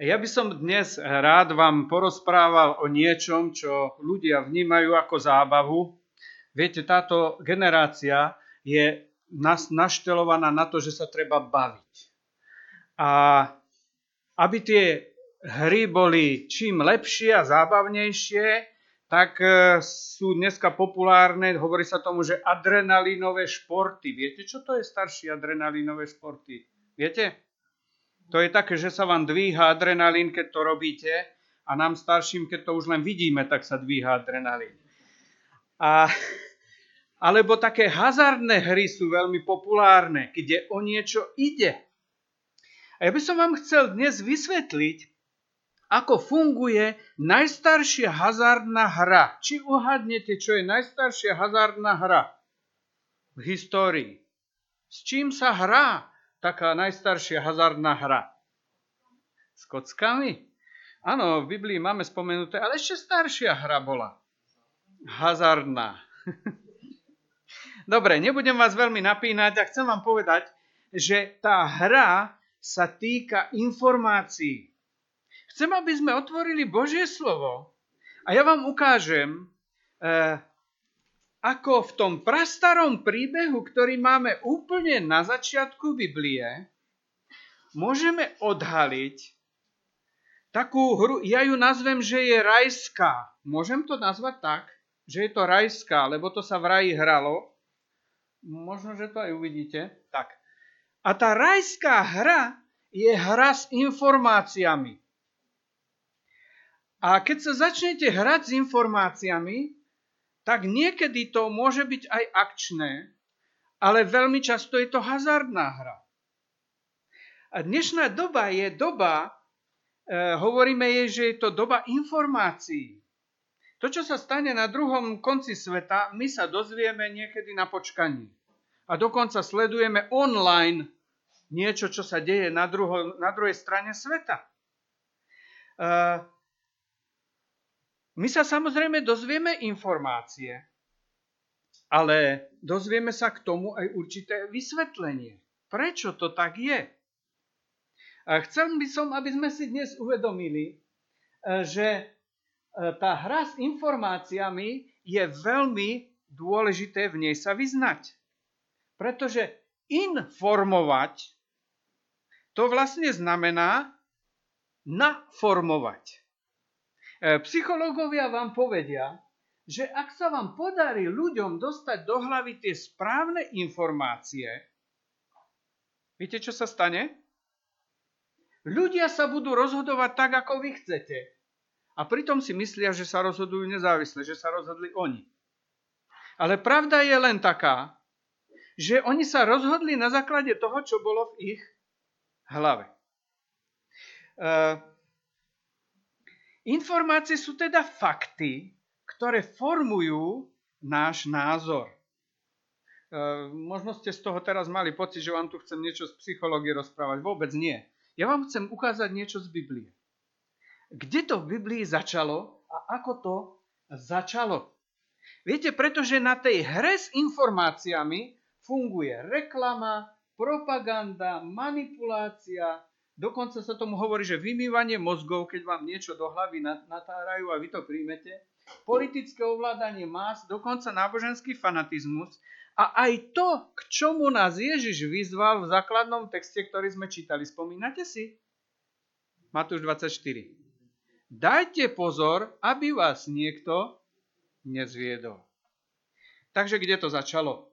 Ja by som dnes rád vám porozprával o niečom, čo ľudia vnímajú ako zábavu. Viete, táto generácia je naštelovaná na to, že sa treba baviť. A aby tie hry boli čím lepšie a zábavnejšie, tak e, sú dneska populárne, hovorí sa tomu, že adrenalinové športy. Viete, čo to je staršie adrenalinové športy? Viete? To je také, že sa vám dvíha adrenalín, keď to robíte a nám starším, keď to už len vidíme, tak sa dvíha adrenalín. A, alebo také hazardné hry sú veľmi populárne, kde o niečo ide. A ja by som vám chcel dnes vysvetliť, ako funguje najstaršia hazardná hra. Či uhadnete, čo je najstaršia hazardná hra v histórii? S čím sa hrá? Taká najstaršia hazardná hra. S kockami? Áno, v Biblii máme spomenuté, ale ešte staršia hra bola. Hazardná. Dobre, nebudem vás veľmi napínať a chcem vám povedať, že tá hra sa týka informácií. Chcem, aby sme otvorili Božie slovo a ja vám ukážem, eh, ako v tom prastarom príbehu, ktorý máme úplne na začiatku Biblie, môžeme odhaliť takú hru, ja ju nazvem, že je rajská. Môžem to nazvať tak, že je to rajská, lebo to sa v raji hralo. Možno, že to aj uvidíte. Tak. A tá rajská hra je hra s informáciami. A keď sa začnete hrať s informáciami, tak niekedy to môže byť aj akčné, ale veľmi často je to hazardná hra. A dnešná doba je doba, e, hovoríme jej, že je to doba informácií. To, čo sa stane na druhom konci sveta, my sa dozvieme niekedy na počkaní. A dokonca sledujeme online niečo, čo sa deje na, druho, na druhej strane sveta. E, my sa samozrejme dozvieme informácie, ale dozvieme sa k tomu aj určité vysvetlenie. Prečo to tak je? A chcel by som, aby sme si dnes uvedomili, e, že e, tá hra s informáciami je veľmi dôležité v nej sa vyznať. Pretože informovať to vlastne znamená naformovať. E, psychológovia vám povedia, že ak sa vám podarí ľuďom dostať do hlavy tie správne informácie, viete, čo sa stane? Ľudia sa budú rozhodovať tak, ako vy chcete. A pritom si myslia, že sa rozhodujú nezávisle, že sa rozhodli oni. Ale pravda je len taká, že oni sa rozhodli na základe toho, čo bolo v ich hlave. E, Informácie sú teda fakty, ktoré formujú náš názor. E, možno ste z toho teraz mali pocit, že vám tu chcem niečo z psychológie rozprávať. Vôbec nie. Ja vám chcem ukázať niečo z Biblie. Kde to v Biblii začalo a ako to začalo? Viete, pretože na tej hre s informáciami funguje reklama, propaganda, manipulácia, Dokonca sa tomu hovorí, že vymývanie mozgov, keď vám niečo do hlavy natárajú a vy to príjmete, politické ovládanie más, dokonca náboženský fanatizmus a aj to, k čomu nás Ježiš vyzval v základnom texte, ktorý sme čítali. Spomínate si? Matúš 24. Dajte pozor, aby vás niekto nezviedol. Takže kde to začalo?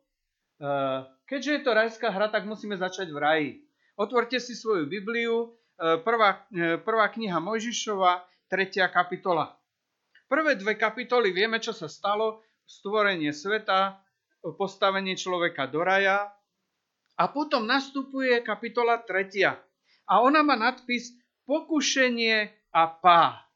Eh, keďže je to rajská hra, tak musíme začať v raji. Otvorte si svoju Bibliu, e, prvá, e, prvá kniha Mojžišova, tretia kapitola. Prvé dve kapitoly vieme, čo sa stalo, stvorenie sveta, postavenie človeka do raja a potom nastupuje kapitola tretia. A ona má nadpis Pokušenie a pád.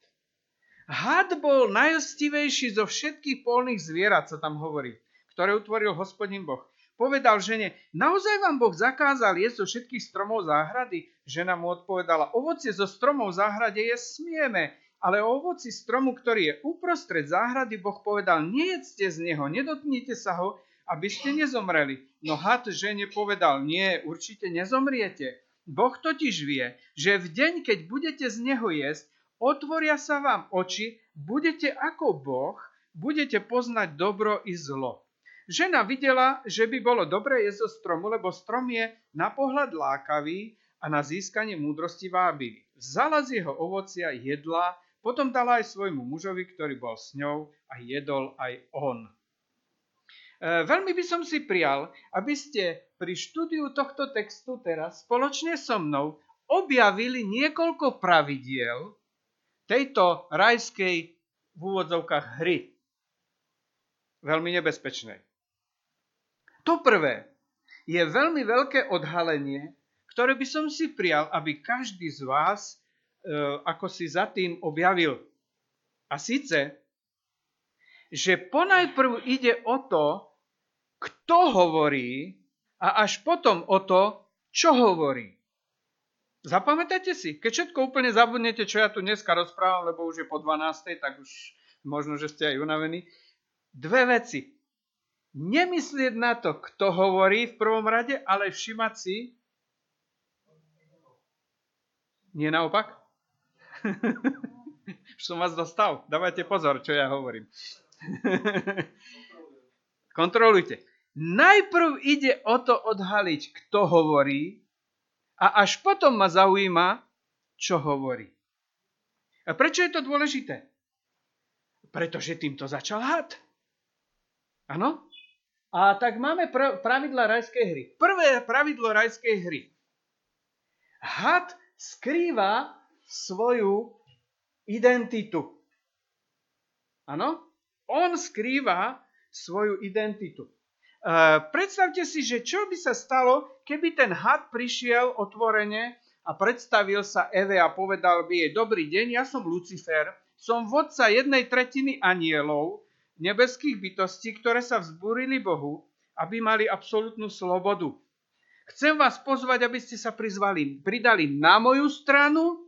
Had bol najostivejší zo všetkých polných zvierat, sa tam hovorí, ktoré utvoril hospodin Boh povedal žene, naozaj vám Boh zakázal jesť zo všetkých stromov záhrady? Žena mu odpovedala, ovocie zo stromov záhrade je smieme, ale o ovoci stromu, ktorý je uprostred záhrady, Boh povedal, nejedzte z neho, nedotknite sa ho, aby ste nezomreli. No had žene povedal, nie, určite nezomriete. Boh totiž vie, že v deň, keď budete z neho jesť, otvoria sa vám oči, budete ako Boh, budete poznať dobro i zlo. Žena videla, že by bolo dobre jesť zo stromu, lebo strom je na pohľad lákavý a na získanie múdrosti vábivý. Vzala z jeho ovocia, jedla, potom dala aj svojmu mužovi, ktorý bol s ňou a jedol aj on. E, veľmi by som si prijal, aby ste pri štúdiu tohto textu teraz spoločne so mnou objavili niekoľko pravidiel tejto rajskej v úvodzovkách hry. Veľmi nebezpečnej. To prvé je veľmi veľké odhalenie, ktoré by som si prijal, aby každý z vás e, ako si za tým objavil. A síce, že ponajprv ide o to, kto hovorí a až potom o to, čo hovorí. Zapamätajte si, keď všetko úplne zabudnete, čo ja tu dneska rozprávam, lebo už je po 12. tak už možno, že ste aj unavení. Dve veci. Nemyslieť na to, kto hovorí v prvom rade, ale všimať si... Nie naopak? už som vás dostal. Dávajte pozor, čo ja hovorím. Kontrolujte. Najprv ide o to odhaliť, kto hovorí a až potom ma zaujíma, čo hovorí. A prečo je to dôležité? Pretože týmto začal had. Áno? A tak máme pr- pravidla rajskej hry. Prvé pravidlo rajskej hry. Had skrýva svoju identitu. Áno? On skrýva svoju identitu. Uh, predstavte si, že čo by sa stalo, keby ten had prišiel otvorene a predstavil sa Eve a povedal by jej, dobrý deň, ja som Lucifer, som vodca jednej tretiny anielov, nebeských bytostí, ktoré sa vzbúrili Bohu, aby mali absolútnu slobodu. Chcem vás pozvať, aby ste sa prizvali, pridali na moju stranu,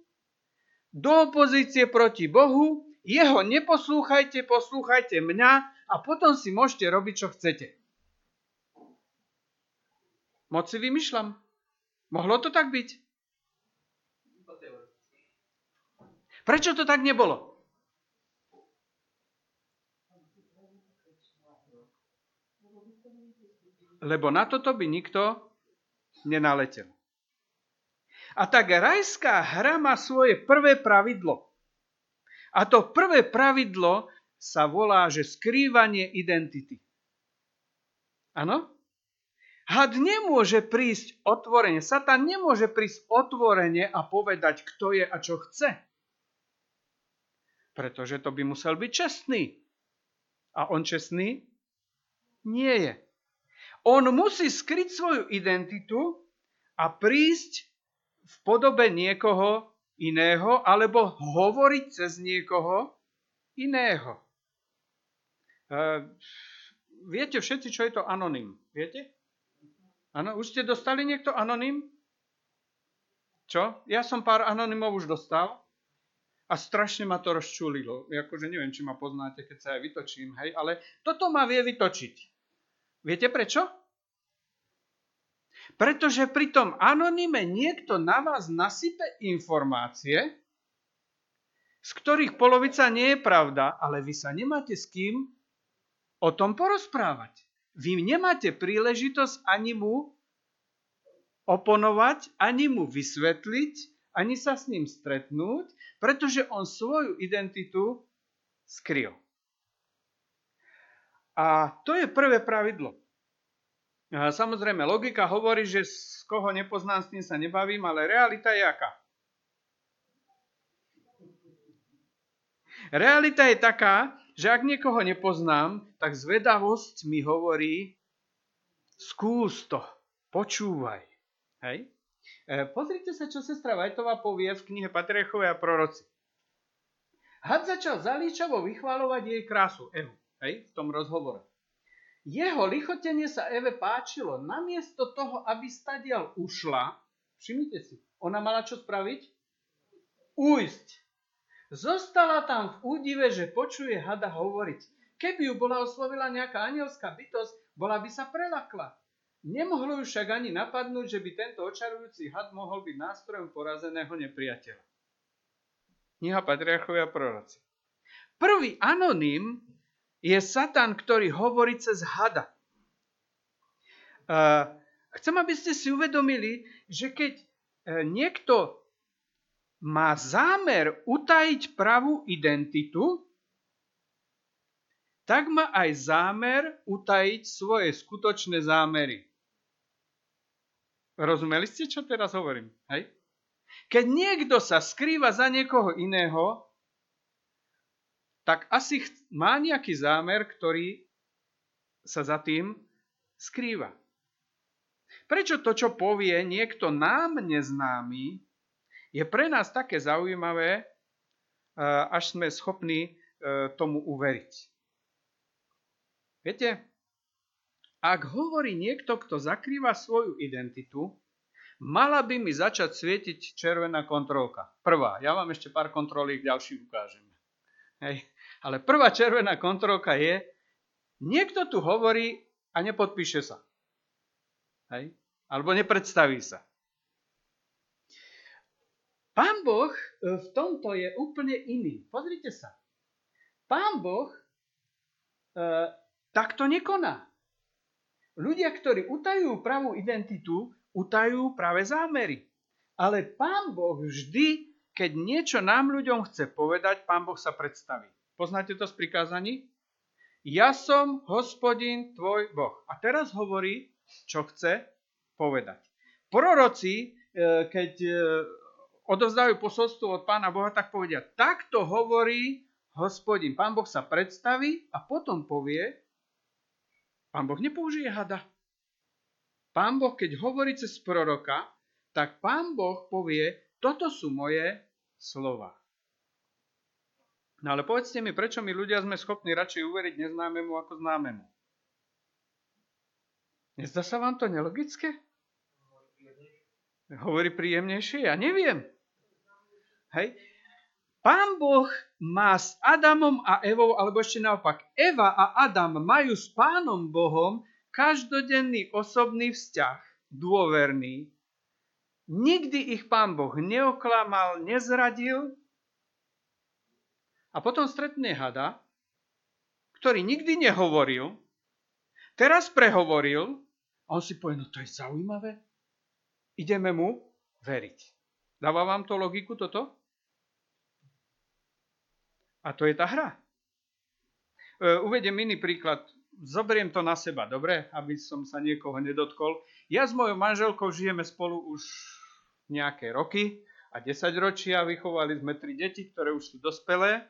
do opozície proti Bohu, jeho neposlúchajte, poslúchajte mňa a potom si môžete robiť, čo chcete. Moc si vymýšľam. Mohlo to tak byť? Prečo to tak nebolo? Lebo na toto by nikto nenaletel. A tak rajská hra má svoje prvé pravidlo. A to prvé pravidlo sa volá, že skrývanie identity. Áno? Had nemôže prísť otvorene, Satan nemôže prísť otvorene a povedať, kto je a čo chce. Pretože to by musel byť čestný. A on čestný nie je. On musí skryť svoju identitu a prísť v podobe niekoho iného alebo hovoriť cez niekoho iného. Uh, viete všetci, čo je to anonym? Viete? Áno, už ste dostali niekto anonym? Čo? Ja som pár anonymov už dostal a strašne ma to rozčulilo. Akože neviem, či ma poznáte, keď sa aj vytočím, hej, ale toto ma vie vytočiť. Viete prečo? Pretože pri tom anonyme niekto na vás nasype informácie, z ktorých polovica nie je pravda, ale vy sa nemáte s kým o tom porozprávať. Vy nemáte príležitosť ani mu oponovať, ani mu vysvetliť, ani sa s ním stretnúť, pretože on svoju identitu skryl. A to je prvé pravidlo. Samozrejme, logika hovorí, že z koho nepoznám, s tým sa nebavím, ale realita je aká? Realita je taká, že ak niekoho nepoznám, tak zvedavosť mi hovorí, skús to, počúvaj. Hej? E, pozrite sa, čo sestra Vajtová povie v knihe Patriarchové a proroci. Had začal zalíčavo vychváľovať jej krásu, Evu, hej, v tom rozhovore. Jeho lichotenie sa Eve páčilo. Namiesto toho, aby stadial ušla, všimnite si, ona mala čo spraviť? Ujsť. Zostala tam v údive, že počuje hada hovoriť. Keby ju bola oslovila nejaká anielská bytosť, bola by sa prelakla. Nemohlo ju však ani napadnúť, že by tento očarujúci had mohol byť nástrojom porazeného nepriateľa. Kniha Patriarchovia proroci. Prvý anonym je Satan, ktorý hovorí cez hada. Chcem, aby ste si uvedomili, že keď e, niekto má zámer utajiť pravú identitu, tak má aj zámer utajiť svoje skutočné zámery. Rozumeli ste, čo teraz hovorím? Hej? Keď niekto sa skrýva za niekoho iného, tak asi má nejaký zámer, ktorý sa za tým skrýva. Prečo to, čo povie niekto nám neznámy, je pre nás také zaujímavé, e, až sme schopní e, tomu uveriť. Viete, ak hovorí niekto, kto zakrýva svoju identitu, mala by mi začať svietiť červená kontrolka. Prvá. Ja vám ešte pár kontrolík ďalších ukážem. Hej. Ale prvá červená kontrolka je, niekto tu hovorí a nepodpíše sa. Hej. Alebo nepredstaví sa. Pán Boh e, v tomto je úplne iný. Pozrite sa. Pán Boh e, takto nekoná. Ľudia, ktorí utajujú pravú identitu, utajujú práve zámery. Ale Pán Boh vždy, keď niečo nám ľuďom chce povedať, Pán Boh sa predstaví. Poznáte to z prikázaní? Ja som hospodin tvoj Boh. A teraz hovorí, čo chce povedať. Proroci, e, keď odovzdajú posolstvo od Pána Boha, tak povedia, takto hovorí hospodin. Pán Boh sa predstaví a potom povie, Pán Boh nepoužije hada. Pán Boh, keď hovorí cez proroka, tak Pán Boh povie, toto sú moje slova. No ale povedzte mi, prečo my ľudia sme schopní radšej uveriť neznámemu ako známemu? Nezdá sa vám to nelogické? Hovorí príjemnejšie? Ja neviem. Hej? Pán Boh má s Adamom a Evou, alebo ešte naopak, Eva a Adam majú s Pánom Bohom každodenný osobný vzťah, dôverný. Nikdy ich Pán Boh neoklamal, nezradil. A potom stretne hada, ktorý nikdy nehovoril, teraz prehovoril a on si povie, no to je zaujímavé, ideme mu veriť. Dáva vám to logiku toto? A to je tá hra. E, uvedem iný príklad. Zoberiem to na seba, dobre? Aby som sa niekoho nedotkol. Ja s mojou manželkou žijeme spolu už nejaké roky a 10 ročia. Vychovali sme tri deti, ktoré už sú dospelé.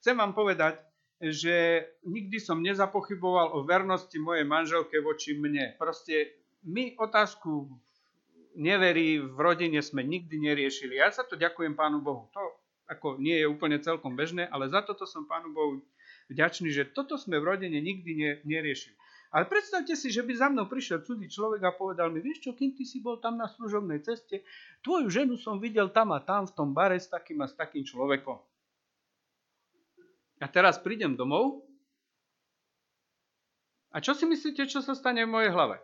Chcem vám povedať, že nikdy som nezapochyboval o vernosti mojej manželke voči mne. Proste my otázku neverí v rodine sme nikdy neriešili. Ja sa to ďakujem Pánu Bohu. To ako nie je úplne celkom bežné, ale za toto som Pánu Bohu vďačný, že toto sme v rodine nikdy ne, neriešili. Ale predstavte si, že by za mnou prišiel cudzí človek a povedal mi, vieš čo, kým ty si bol tam na služobnej ceste, tvoju ženu som videl tam a tam v tom bare s takým a s takým človekom. A teraz prídem domov a čo si myslíte, čo sa stane v mojej hlave?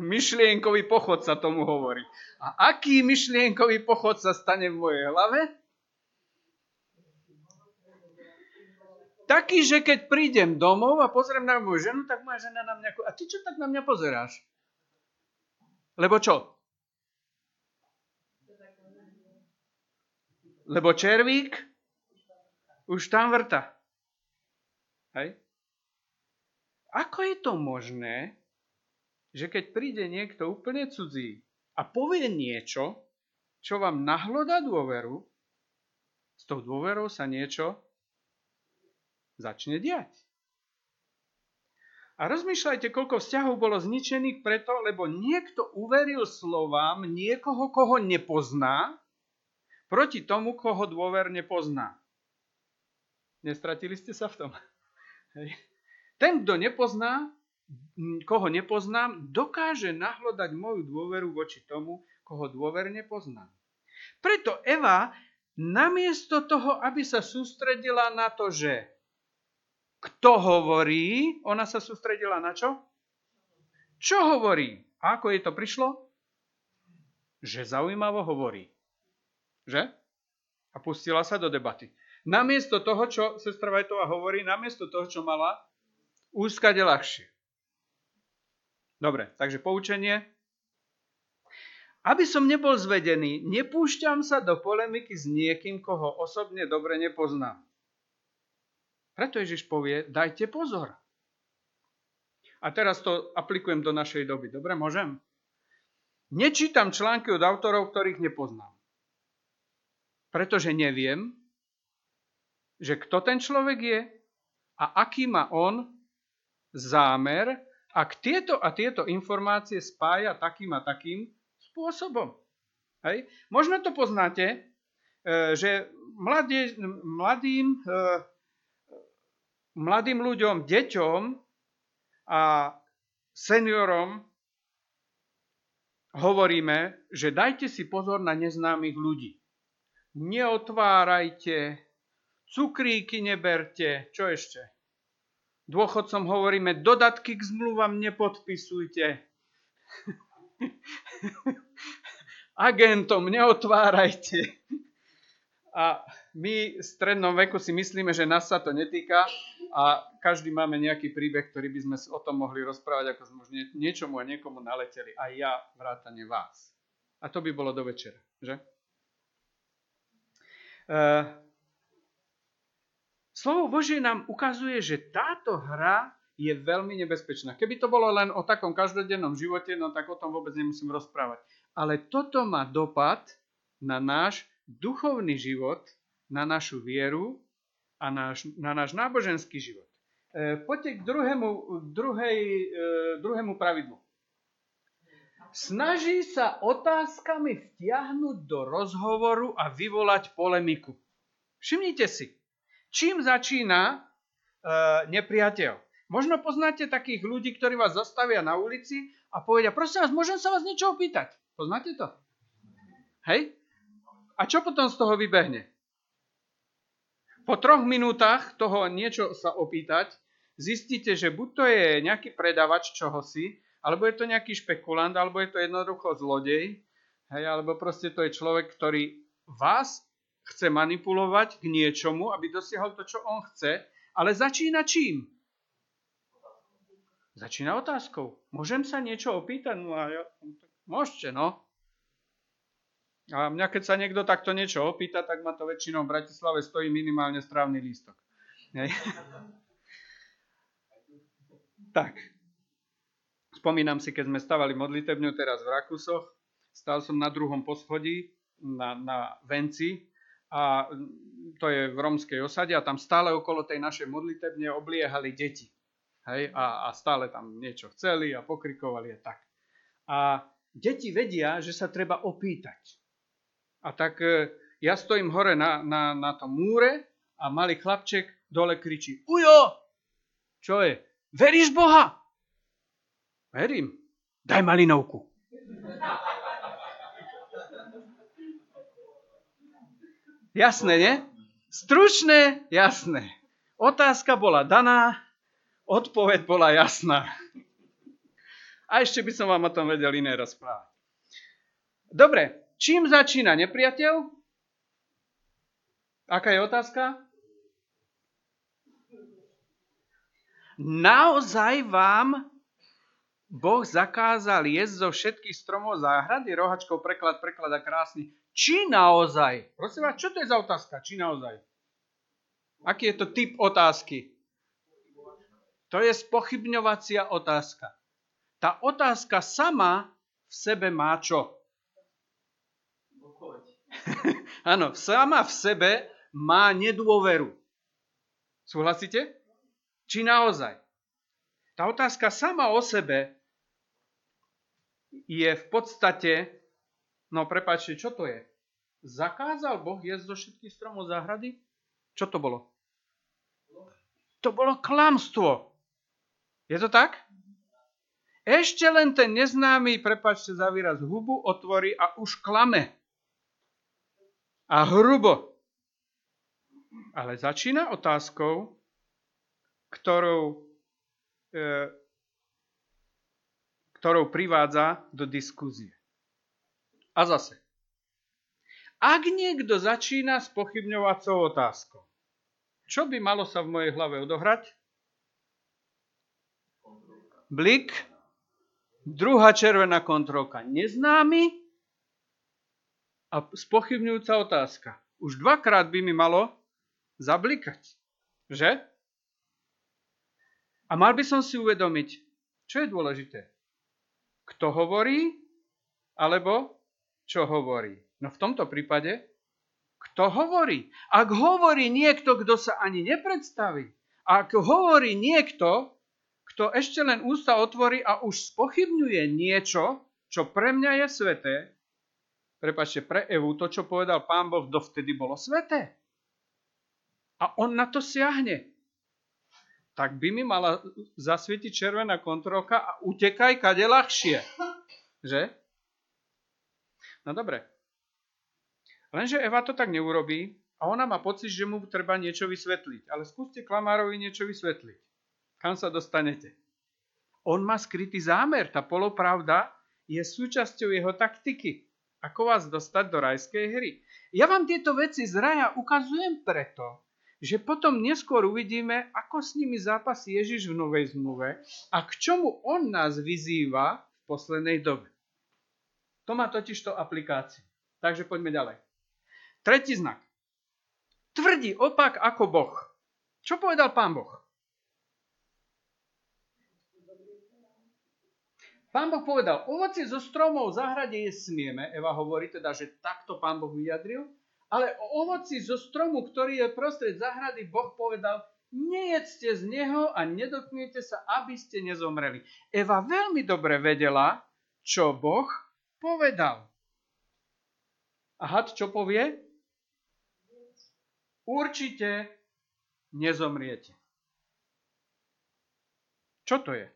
myšlienkový pochod sa tomu hovorí. A aký myšlienkový pochod sa stane v mojej hlave? Taký, že keď prídem domov a pozriem na moju ženu, tak moja žena na mňa... A ty čo tak na mňa pozeráš? Lebo čo? Lebo červík už tam vrta. Hej? Ako je to možné, že keď príde niekto úplne cudzí a povie niečo, čo vám nahlodá dôveru, s tou dôverou sa niečo začne diať. A rozmýšľajte, koľko vzťahov bolo zničených preto, lebo niekto uveril slovám niekoho, koho nepozná, proti tomu, koho dôverne pozná. Nestratili ste sa v tom? Hej. Ten, kto nepozná, koho nepoznám, dokáže nahlodať moju dôveru voči tomu, koho dôverne poznám. Preto Eva namiesto toho, aby sa sústredila na to, že kto hovorí, ona sa sústredila na čo? Čo hovorí? A ako jej to prišlo? Že zaujímavo hovorí. Že? A pustila sa do debaty. Namiesto toho, čo sestra Vajtová hovorí, namiesto toho, čo mala, úskade ľahšie. Dobre, takže poučenie. Aby som nebol zvedený, nepúšťam sa do polemiky s niekým, koho osobne dobre nepoznám. Preto Ježiš povie, dajte pozor. A teraz to aplikujem do našej doby. Dobre, môžem? Nečítam články od autorov, ktorých nepoznám. Pretože neviem, že kto ten človek je a aký má on zámer, ak tieto a tieto informácie spája takým a takým spôsobom. Hej. Možno to poznáte, e, že mladý, mladým, e, mladým ľuďom, deťom a seniorom hovoríme, že dajte si pozor na neznámych ľudí. Neotvárajte, cukríky neberte, čo ešte? Dôchodcom hovoríme, dodatky k zmluvám nepodpisujte. Agentom neotvárajte. A my v strednom veku si myslíme, že nás sa to netýka a každý máme nejaký príbeh, ktorý by sme o tom mohli rozprávať, ako sme už niečomu a niekomu naleteli. A ja vrátane vás. A to by bolo do večera, že? Uh, Slovo Božie nám ukazuje, že táto hra je veľmi nebezpečná. Keby to bolo len o takom každodennom živote, no tak o tom vôbec nemusím rozprávať. Ale toto má dopad na náš duchovný život, na našu vieru a náš, na náš náboženský život. E, poďte k druhému, druhej, e, druhému pravidlu. Snaží sa otázkami vtiahnuť do rozhovoru a vyvolať polemiku. Všimnite si, čím začína e, nepriateľ. Možno poznáte takých ľudí, ktorí vás zastavia na ulici a povedia, prosím vás, môžem sa vás niečo opýtať. Poznáte to? Hej? A čo potom z toho vybehne? Po troch minútach toho niečo sa opýtať, zistíte, že buď to je nejaký predavač čohosi, alebo je to nejaký špekulant, alebo je to jednoducho zlodej, hej, alebo proste to je človek, ktorý vás chce manipulovať k niečomu, aby dosiahol to, čo on chce, ale začína čím? Začína otázkou. Môžem sa niečo opýtať? No a ja, môžete, no. A mňa, keď sa niekto takto niečo opýta, tak ma to väčšinou v Bratislave stojí minimálne strávny lístok. Tak. Spomínam si, keď sme stavali modlitebňu teraz v Rakusoch, stal som na druhom poschodí, na, na venci a to je v romskej osade a tam stále okolo tej našej modlitebne obliehali deti. Hej, a, a stále tam niečo chceli a pokrikovali a tak. A deti vedia, že sa treba opýtať. A tak e, ja stojím hore na, na, na tom múre a malý chlapček dole kričí Ujo! Čo je? Veríš Boha? Verím. Daj malinovku. Jasné, nie? Stručné, jasné. Otázka bola daná, Odpoveď bola jasná. A ešte by som vám o tom vedel iné rozprávať. Dobre, čím začína nepriateľ? Aká je otázka? Naozaj vám Boh zakázal jesť zo všetkých stromov záhrady? Rohačkov preklad, preklada krásny. Či naozaj? Prosím vás, čo to je za otázka? Či naozaj? Aký je to typ otázky? To je spochybňovacia otázka. Tá otázka sama v sebe má čo? Áno, sama v sebe má nedôveru. Súhlasíte? Či naozaj? Tá otázka sama o sebe je v podstate, no prepáčte, čo to je? Zakázal Boh jesť zo všetkých stromov záhrady? Čo to bolo? To bolo klamstvo. Je to tak? Ešte len ten neznámy, prepačte za výraz, hubu otvorí a už klame. A hrubo. Ale začína otázkou, ktorou, e, ktorou privádza do diskúzie. A zase, ak niekto začína s pochybňovacou otázkou, čo by malo sa v mojej hlave odohrať? Blik, druhá červená kontrolka, neznámy a spochybňujúca otázka. Už dvakrát by mi malo zablikať. Že? A mal by som si uvedomiť, čo je dôležité. Kto hovorí, alebo čo hovorí. No v tomto prípade, kto hovorí? Ak hovorí niekto, kto sa ani nepredstaví, ak hovorí niekto, kto ešte len ústa otvorí a už spochybňuje niečo, čo pre mňa je sveté, prepačte, pre Evu, to, čo povedal pán Boh, dovtedy bolo sveté. A on na to siahne. Tak by mi mala zasvietiť červená kontrolka a utekaj kade ľahšie. Že? No dobre. Lenže Eva to tak neurobí a ona má pocit, že mu treba niečo vysvetliť. Ale skúste Klamárovi niečo vysvetliť. Kam sa dostanete? On má skrytý zámer. Tá polopravda je súčasťou jeho taktiky. Ako vás dostať do rajskej hry. Ja vám tieto veci z raja ukazujem preto, že potom neskôr uvidíme, ako s nimi zápasí Ježiš v Novej zmluve a k čomu on nás vyzýva v poslednej dobe. To má totiž to aplikáciu. Takže poďme ďalej. Tretí znak. Tvrdí opak ako Boh. Čo povedal pán Boh? Pán Boh povedal, ovocie zo stromov v záhrade je smieme. Eva hovorí teda, že takto pán Boh vyjadril. Ale o ovoci zo stromu, ktorý je prostred zahrady, Boh povedal, nejedzte z neho a nedotknete sa, aby ste nezomreli. Eva veľmi dobre vedela, čo Boh povedal. A had čo povie? Určite nezomriete. Čo to je?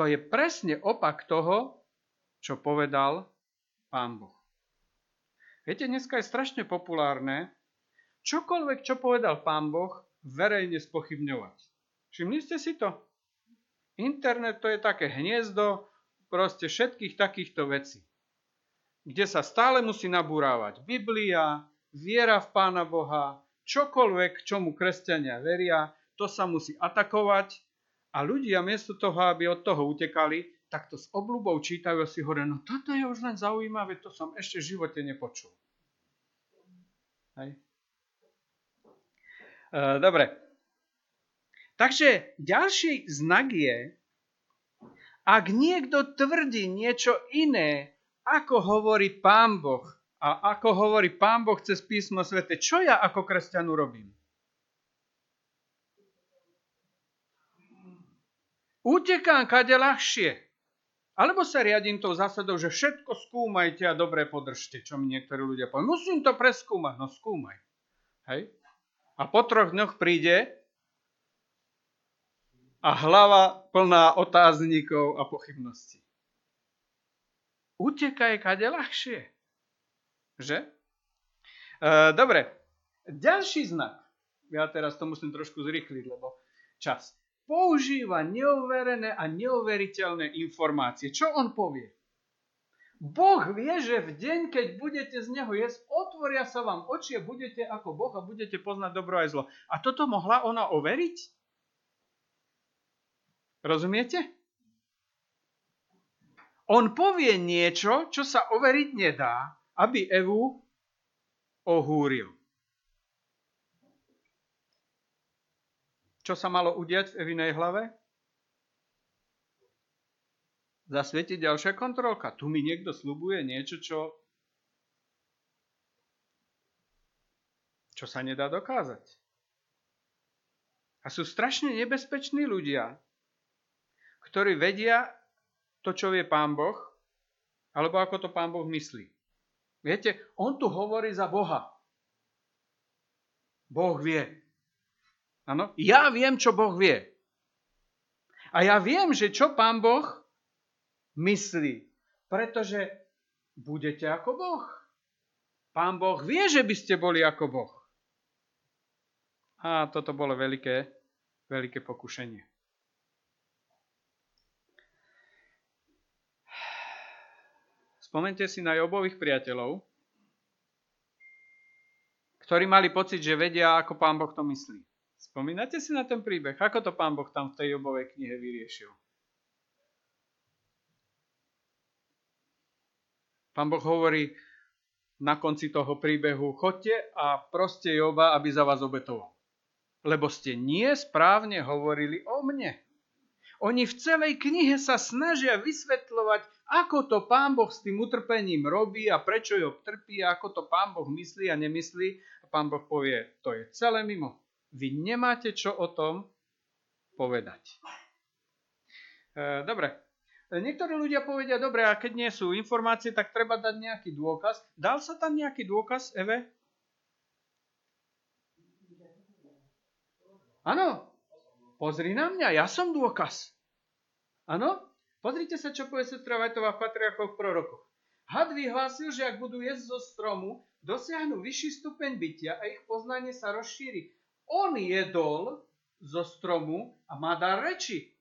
To je presne opak toho, čo povedal Pán Boh. Viete, dneska je strašne populárne čokoľvek, čo povedal pán Boh, verejne spochybňovať. Všimli ste si to? Internet to je také hniezdo proste všetkých takýchto vecí, kde sa stále musí nabúrávať Biblia, viera v Pána Boha, čokoľvek, čomu kresťania veria, to sa musí atakovať a ľudia miesto toho, aby od toho utekali, tak to s obľubou čítajú a si hovoria, no toto je už len zaujímavé, to som ešte v živote nepočul. Hej. E, dobre. Takže ďalší znak je, ak niekto tvrdí niečo iné, ako hovorí Pán Boh, a ako hovorí Pán Boh cez písmo svete, čo ja ako kresťanu robím? Utekám kade ľahšie. Alebo sa riadím tou zásadou, že všetko skúmajte a dobre podržte, čo mi niektorí ľudia povedia. Musím to preskúmať, no skúmaj. Hej? A po troch dňoch príde a hlava plná otáznikov a pochybností. Utekaj kade ľahšie. Že? E, dobre. Ďalší znak. Ja teraz to musím trošku zrýchliť, lebo čas používa neoverené a neoveriteľné informácie. Čo on povie? Boh vie, že v deň, keď budete z neho jesť, otvoria sa vám oči a budete ako Boh a budete poznať dobro aj zlo. A toto mohla ona overiť? Rozumiete? On povie niečo, čo sa overiť nedá, aby Evu ohúril. Čo sa malo udiať v Evinej hlave? Zasvietiť ďalšia kontrolka. Tu mi niekto slubuje niečo, čo, čo sa nedá dokázať. A sú strašne nebezpeční ľudia, ktorí vedia to, čo vie Pán Boh, alebo ako to Pán Boh myslí. Viete, on tu hovorí za Boha. Boh vie. Áno? Ja viem, čo Boh vie. A ja viem, že čo pán Boh myslí. Pretože budete ako Boh. Pán Boh vie, že by ste boli ako Boh. A toto bolo veľké, veľké pokušenie. Spomente si na Jobových priateľov, ktorí mali pocit, že vedia, ako pán Boh to myslí. Spomínate si na ten príbeh? Ako to pán Boh tam v tej Jobovej knihe vyriešil? Pán Boh hovorí na konci toho príbehu, chodte a proste Joba, aby za vás obetoval. Lebo ste nie správne hovorili o mne. Oni v celej knihe sa snažia vysvetľovať, ako to pán Boh s tým utrpením robí a prečo ho trpí, ako to pán Boh myslí a nemyslí. A pán Boh povie, to je celé mimo. Vy nemáte čo o tom povedať. E, dobre. Niektorí ľudia povedia, dobre, a keď nie sú informácie, tak treba dať nejaký dôkaz. Dal sa tam nejaký dôkaz, Eve? Áno. Pozri na mňa, ja som dôkaz. Áno? Pozrite sa, čo povie sestra Vajtová v Patriarchoch prorokoch. Had vyhlásil, že ak budú jesť zo stromu, dosiahnu vyšší stupeň bytia a ich poznanie sa rozšíri on jedol zo stromu a má dar reči.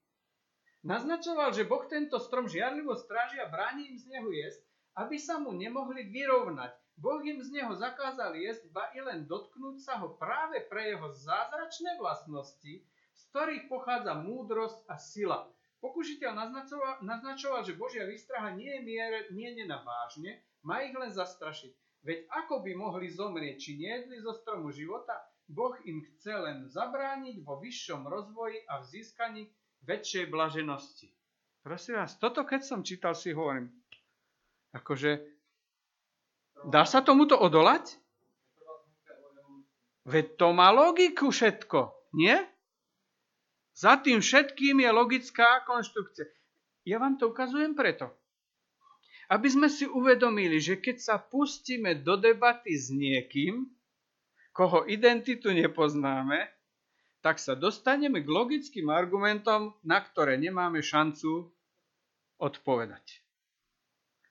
Naznačoval, že Boh tento strom žiarlivo stráži a bráni im z neho jesť, aby sa mu nemohli vyrovnať. Boh im z neho zakázal jesť, ba i len dotknúť sa ho práve pre jeho zázračné vlastnosti, z ktorých pochádza múdrosť a sila. Pokušiteľ naznačoval, naznačoval že Božia výstraha nie je mienená vážne, má ich len zastrašiť. Veď ako by mohli zomrieť, či nejedli zo stromu života? Boh im chce len zabrániť vo vyššom rozvoji a v získaní väčšej blaženosti. Prosím vás, toto keď som čítal, si hovorím, akože, dá sa tomuto odolať? Veď to má logiku všetko, nie? Za tým všetkým je logická konštrukcia. Ja vám to ukazujem preto. Aby sme si uvedomili, že keď sa pustíme do debaty s niekým, koho identitu nepoznáme, tak sa dostaneme k logickým argumentom, na ktoré nemáme šancu odpovedať.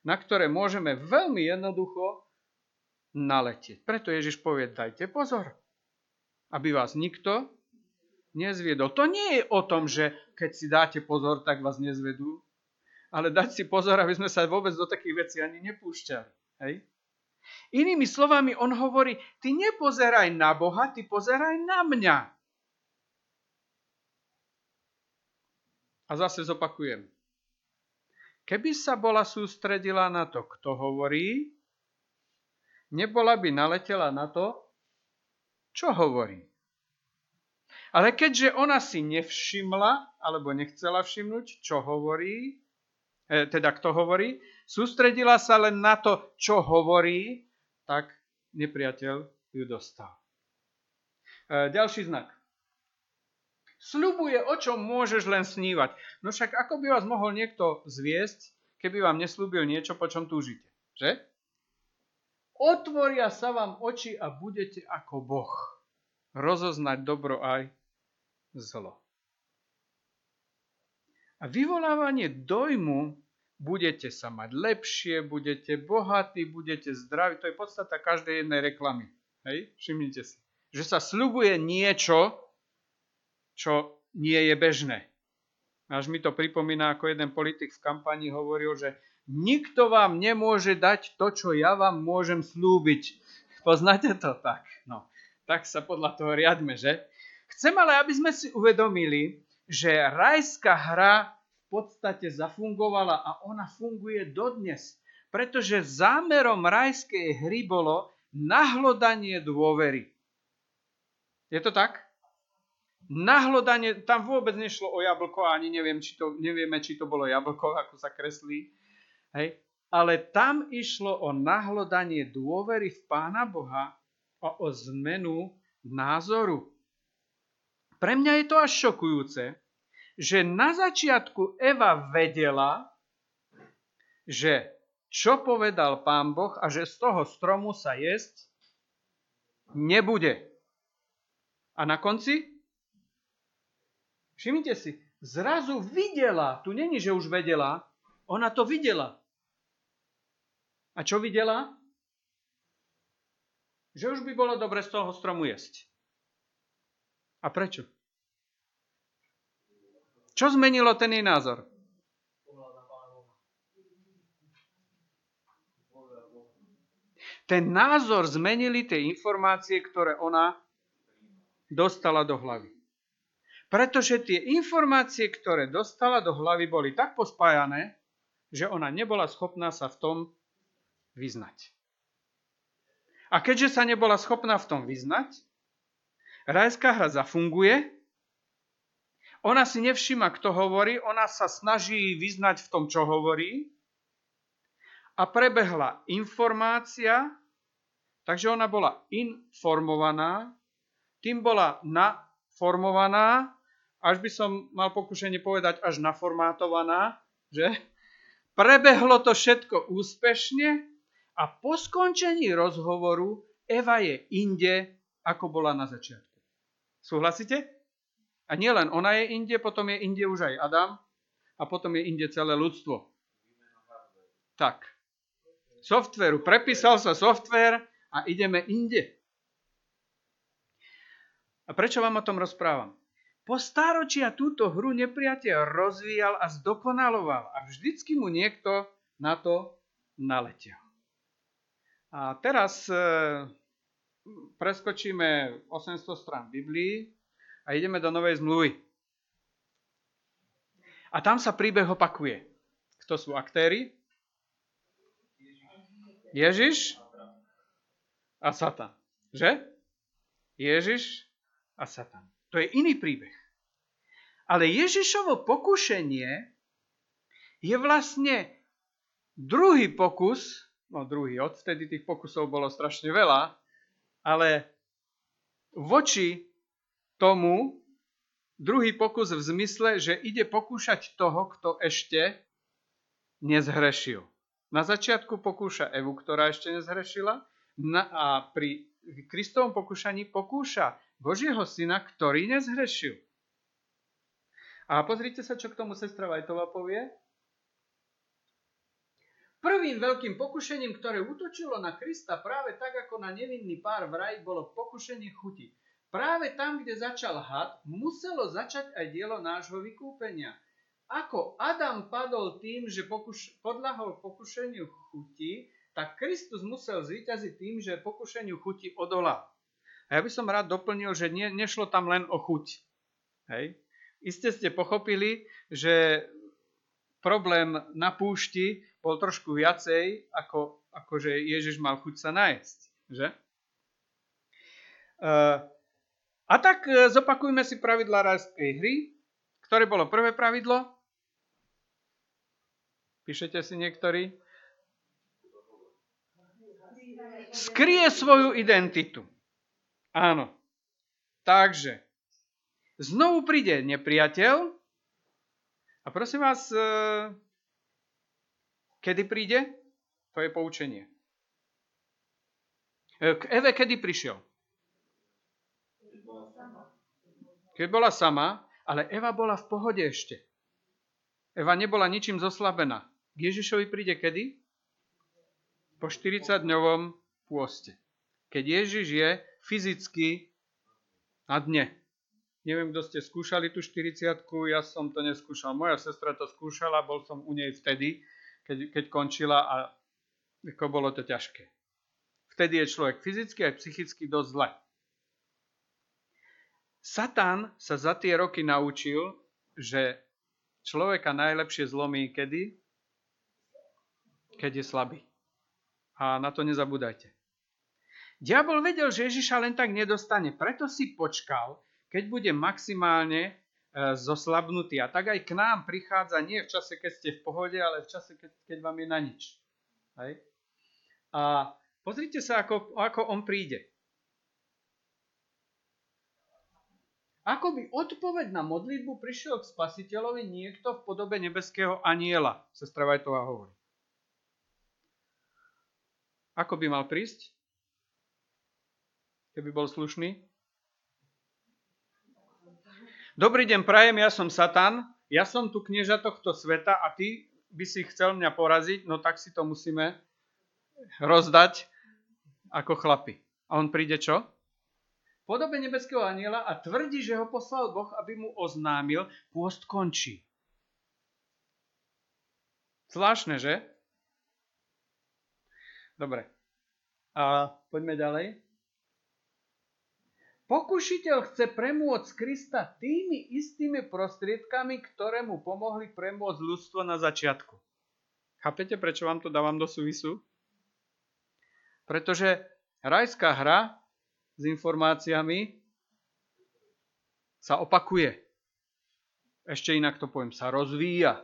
Na ktoré môžeme veľmi jednoducho naletieť. Preto Ježiš povie, dajte pozor, aby vás nikto nezviedol. To nie je o tom, že keď si dáte pozor, tak vás nezvedú, ale dať si pozor, aby sme sa vôbec do takých vecí ani nepúšťali. Hej? Inými slovami, on hovorí, ty nepozeraj na Boha, ty pozeraj na mňa. A zase zopakujem. Keby sa bola sústredila na to, kto hovorí, nebola by naletela na to, čo hovorí. Ale keďže ona si nevšimla, alebo nechcela všimnúť, čo hovorí, e, teda kto hovorí, sústredila sa len na to, čo hovorí, tak nepriateľ ju dostal. E, ďalší znak. Sľubuje, o čom môžeš len snívať. No však ako by vás mohol niekto zviesť, keby vám neslúbil niečo, po čom túžite. Že? Otvoria sa vám oči a budete ako Boh. Rozoznať dobro aj zlo. A vyvolávanie dojmu budete sa mať lepšie, budete bohatí, budete zdraví. To je podstata každej jednej reklamy. Hej, všimnite si. Že sa slubuje niečo, čo nie je bežné. Až mi to pripomína, ako jeden politik v kampani hovoril, že nikto vám nemôže dať to, čo ja vám môžem slúbiť. Poznáte to tak? No, tak sa podľa toho riadme, že? Chcem ale, aby sme si uvedomili, že rajská hra podstate zafungovala a ona funguje dodnes. Pretože zámerom rajskej hry bolo nahlodanie dôvery. Je to tak? Nahlodanie, tam vôbec nešlo o jablko, ani neviem, či to, nevieme, či to bolo jablko, ako sa kreslí. Hej. Ale tam išlo o nahlodanie dôvery v Pána Boha a o zmenu názoru. Pre mňa je to až šokujúce, že na začiatku Eva vedela, že čo povedal pán Boh a že z toho stromu sa jesť nebude. A na konci? Všimnite si, zrazu videla, tu není, že už vedela, ona to videla. A čo videla? Že už by bolo dobre z toho stromu jesť. A prečo? Čo zmenilo ten jej názor? Ten názor zmenili tie informácie, ktoré ona dostala do hlavy. Pretože tie informácie, ktoré dostala do hlavy, boli tak pospájané, že ona nebola schopná sa v tom vyznať. A keďže sa nebola schopná v tom vyznať, rajská hra zafunguje, ona si nevšíma, kto hovorí, ona sa snaží vyznať v tom, čo hovorí a prebehla informácia, takže ona bola informovaná, tým bola naformovaná, až by som mal pokušenie povedať až naformátovaná, že prebehlo to všetko úspešne a po skončení rozhovoru Eva je inde, ako bola na začiatku. Súhlasíte? A nielen ona je inde, potom je inde už aj Adam a potom je inde celé ľudstvo. Tak. Softveru. Prepísal sa software a ideme inde. A prečo vám o tom rozprávam? Po stáročia túto hru nepriateľ rozvíjal a zdokonaloval a vždycky mu niekto na to naletel. A teraz e, preskočíme 800 strán Biblii a ideme do Novej zmluvy. A tam sa príbeh opakuje. Kto sú aktéry? Ježiš a Satan. Že? Ježiš a Satan. To je iný príbeh. Ale Ježišovo pokušenie je vlastne druhý pokus no druhý, odvtedy tých pokusov bolo strašne veľa, ale voči tomu druhý pokus v zmysle, že ide pokúšať toho, kto ešte nezhrešil. Na začiatku pokúša Evu, ktorá ešte nezhrešila a pri Kristovom pokúšaní pokúša Božieho syna, ktorý nezhrešil. A pozrite sa, čo k tomu sestra Vajtova povie. Prvým veľkým pokušením, ktoré útočilo na Krista práve tak ako na nevinný pár v raji, bolo pokušenie chuti. Práve tam, kde začal had, muselo začať aj dielo nášho vykúpenia. Ako Adam padol tým, že pokuš- podľahol pokušeniu chuti, tak Kristus musel zvíťaziť tým, že pokušeniu chuti odolal. A ja by som rád doplnil, že nie, nešlo tam len o chuť. Hej. Iste ste pochopili, že problém na púšti bol trošku viacej, ako, ako že Ježiš mal chuť sa nájsť. Že? Uh, a tak uh, zopakujme si pravidla rajskej hry. Ktoré bolo prvé pravidlo? Píšete si niektorí? Skrie svoju identitu. Áno. Takže, znovu príde nepriateľ a prosím vás, uh, Kedy príde? To je poučenie. E, k Eve kedy prišiel? Keď bola sama, ale Eva bola v pohode ešte. Eva nebola ničím zoslabená. K Ježišovi príde kedy? Po 40-dňovom pôste. Keď Ježiš je fyzicky na dne. Neviem, kto ste skúšali tú 40 ja som to neskúšal. Moja sestra to skúšala, bol som u nej vtedy keď, keď končila a ako bolo to ťažké. Vtedy je človek fyzicky aj psychicky dosť zle. Satan sa za tie roky naučil, že človeka najlepšie zlomí kedy? Keď je slabý. A na to nezabúdajte. Diabol vedel, že Ježiša len tak nedostane, preto si počkal, keď bude maximálne E, zoslabnutý. A tak aj k nám prichádza nie v čase, keď ste v pohode, ale v čase, keď, keď vám je na nič. Hej? A pozrite sa, ako, ako on príde. Ako by odpoveď na modlitbu prišiel k spasiteľovi niekto v podobe nebeského aniela, sestra Vajtová hovorí. Ako by mal prísť? Keby bol slušný? Dobrý deň, prajem, ja som Satan, ja som tu knieža tohto sveta a ty by si chcel mňa poraziť, no tak si to musíme rozdať ako chlapi. A on príde čo? Podobe nebeského aniela a tvrdí, že ho poslal Boh, aby mu oznámil, pôst končí. Zvláštne, že? Dobre. A poďme ďalej. Pokušiteľ chce premôcť Krista tými istými prostriedkami, ktoré mu pomohli premôcť ľudstvo na začiatku. Chápete, prečo vám to dávam do súvisu? Pretože rajská hra s informáciami sa opakuje. Ešte inak to poviem, sa rozvíja,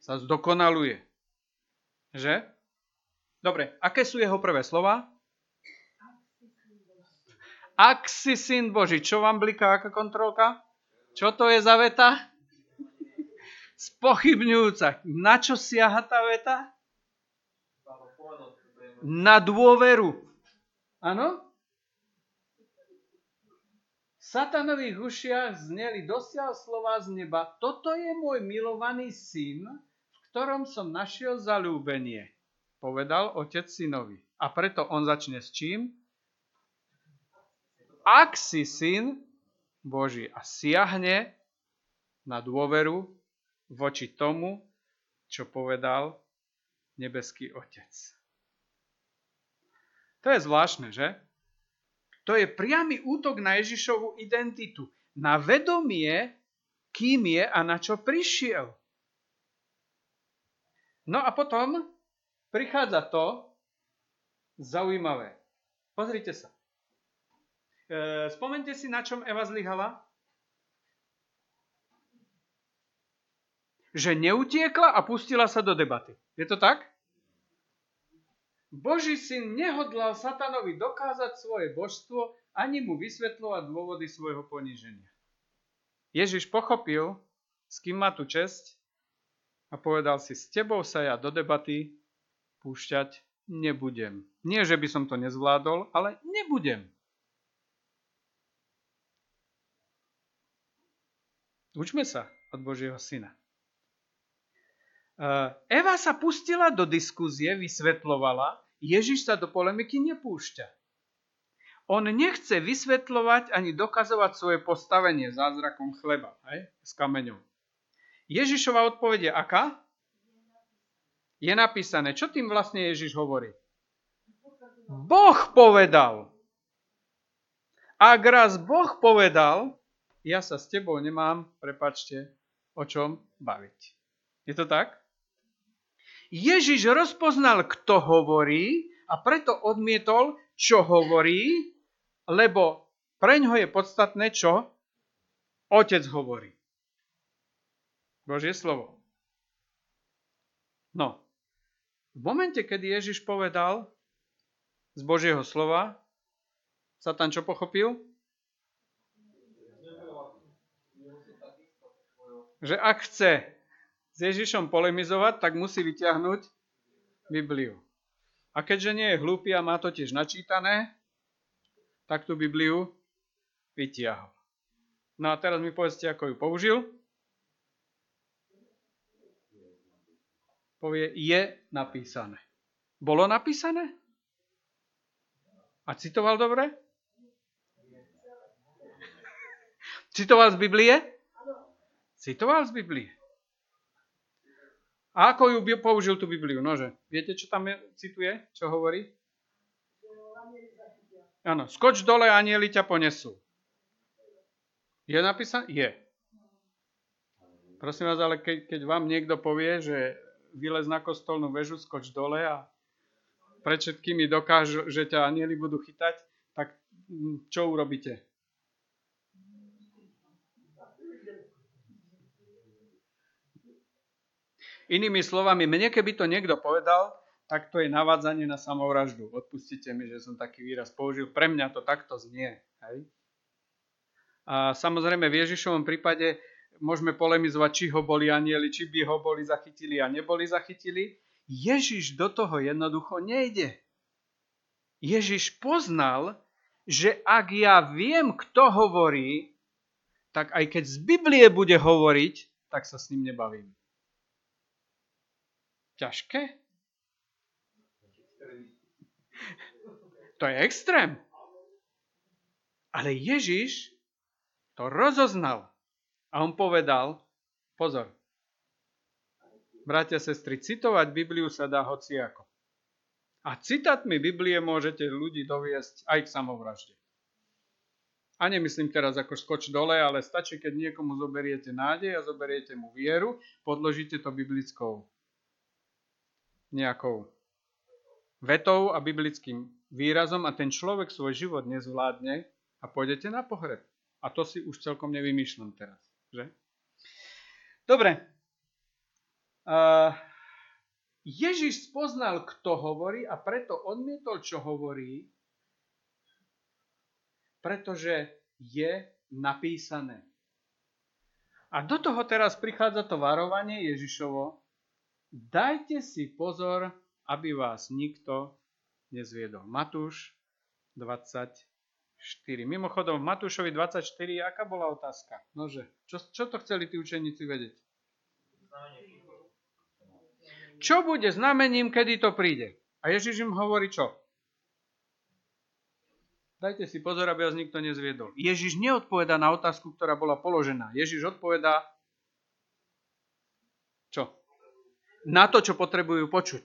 sa zdokonaluje. Že? Dobre, aké sú jeho prvé slova? Ak si syn Boží, čo vám bliká, aká kontrolka? Čo to je za veta? Spochybňujúca. Na čo siaha tá veta? Na dôveru. Áno? Satanových ušiach zneli dosiaľ slova z neba. Toto je môj milovaný syn, v ktorom som našiel zalúbenie. Povedal otec synovi. A preto on začne s čím? ak si syn Boží a siahne na dôveru voči tomu, čo povedal nebeský Otec. To je zvláštne, že? To je priamy útok na Ježišovu identitu, na vedomie, kým je a na čo prišiel. No a potom prichádza to zaujímavé. Pozrite sa. E, spomente si, na čom Eva zlyhala? Že neutiekla a pustila sa do debaty. Je to tak? Boží syn nehodlal satanovi dokázať svoje božstvo ani mu vysvetľovať dôvody svojho poníženia. Ježiš pochopil, s kým má tu česť a povedal si, s tebou sa ja do debaty púšťať nebudem. Nie, že by som to nezvládol, ale nebudem. Učme sa od Božieho syna. Eva sa pustila do diskuzie, vysvetlovala, Ježiš sa do polemiky nepúšťa. On nechce vysvetľovať ani dokazovať svoje postavenie zázrakom chleba hej, s kameňom. Ježišova odpoveď je aká? Je napísané. Čo tým vlastne Ježiš hovorí? Boh povedal. Ak raz Boh povedal, ja sa s tebou nemám, prepačte, o čom baviť. Je to tak? Ježiš rozpoznal, kto hovorí a preto odmietol, čo hovorí, lebo preňho je podstatné, čo otec hovorí. Božie slovo. No, v momente, kedy Ježiš povedal z Božieho slova, Satan čo pochopil? že ak chce s Ježišom polemizovať, tak musí vyťahnuť Bibliu. A keďže nie je hlúpy a má to tiež načítané, tak tú Bibliu vytiahol. No a teraz mi povedzte, ako ju použil. Povie, je napísané. Bolo napísané? A citoval dobre? Citoval z Biblie? Citoval z Biblie. A ako ju použil tú Bibliu? Nože, viete, čo tam je, cituje? Čo hovorí? Áno, skoč dole, anieli ťa ponesú. Je napísané? Je. Prosím vás, ale keď, keď vám niekto povie, že vylez na kostolnú väžu, skoč dole a pred všetkými dokážu, že ťa anieli budú chytať, tak hm, čo urobíte? Inými slovami, mne keby to niekto povedal, tak to je navádzanie na samovraždu. Odpustite mi, že som taký výraz použil. Pre mňa to takto znie. Hej? A samozrejme v Ježišovom prípade môžeme polemizovať, či ho boli anieli, či by ho boli zachytili a neboli zachytili. Ježiš do toho jednoducho nejde. Ježiš poznal, že ak ja viem, kto hovorí, tak aj keď z Biblie bude hovoriť, tak sa s ním nebavím. Ťažké? To je extrém. Ale Ježiš to rozoznal. A on povedal, pozor, bratia, sestry, citovať Bibliu sa dá hociako. A citátmi Biblie môžete ľudí doviesť aj k samovražde. A nemyslím teraz ako skoč dole, ale stačí, keď niekomu zoberiete nádej a zoberiete mu vieru, podložíte to biblickou nejakou vetou a biblickým výrazom a ten človek svoj život nezvládne a pôjdete na pohreb. A to si už celkom nevymýšľam teraz. Že? Dobre. Uh, Ježiš spoznal, kto hovorí a preto odmietol, čo hovorí, pretože je napísané. A do toho teraz prichádza to varovanie Ježišovo. Dajte si pozor, aby vás nikto nezviedol. Matúš 24. Mimochodom, v Matúšovi 24, aká bola otázka? Nože, čo, čo to chceli tí učeníci vedieť? Čo bude znamením, kedy to príde? A Ježiš im hovorí čo? Dajte si pozor, aby vás nikto nezviedol. Ježiš neodpoveda na otázku, ktorá bola položená. Ježiš odpovedá čo? Na to, čo potrebujú počuť.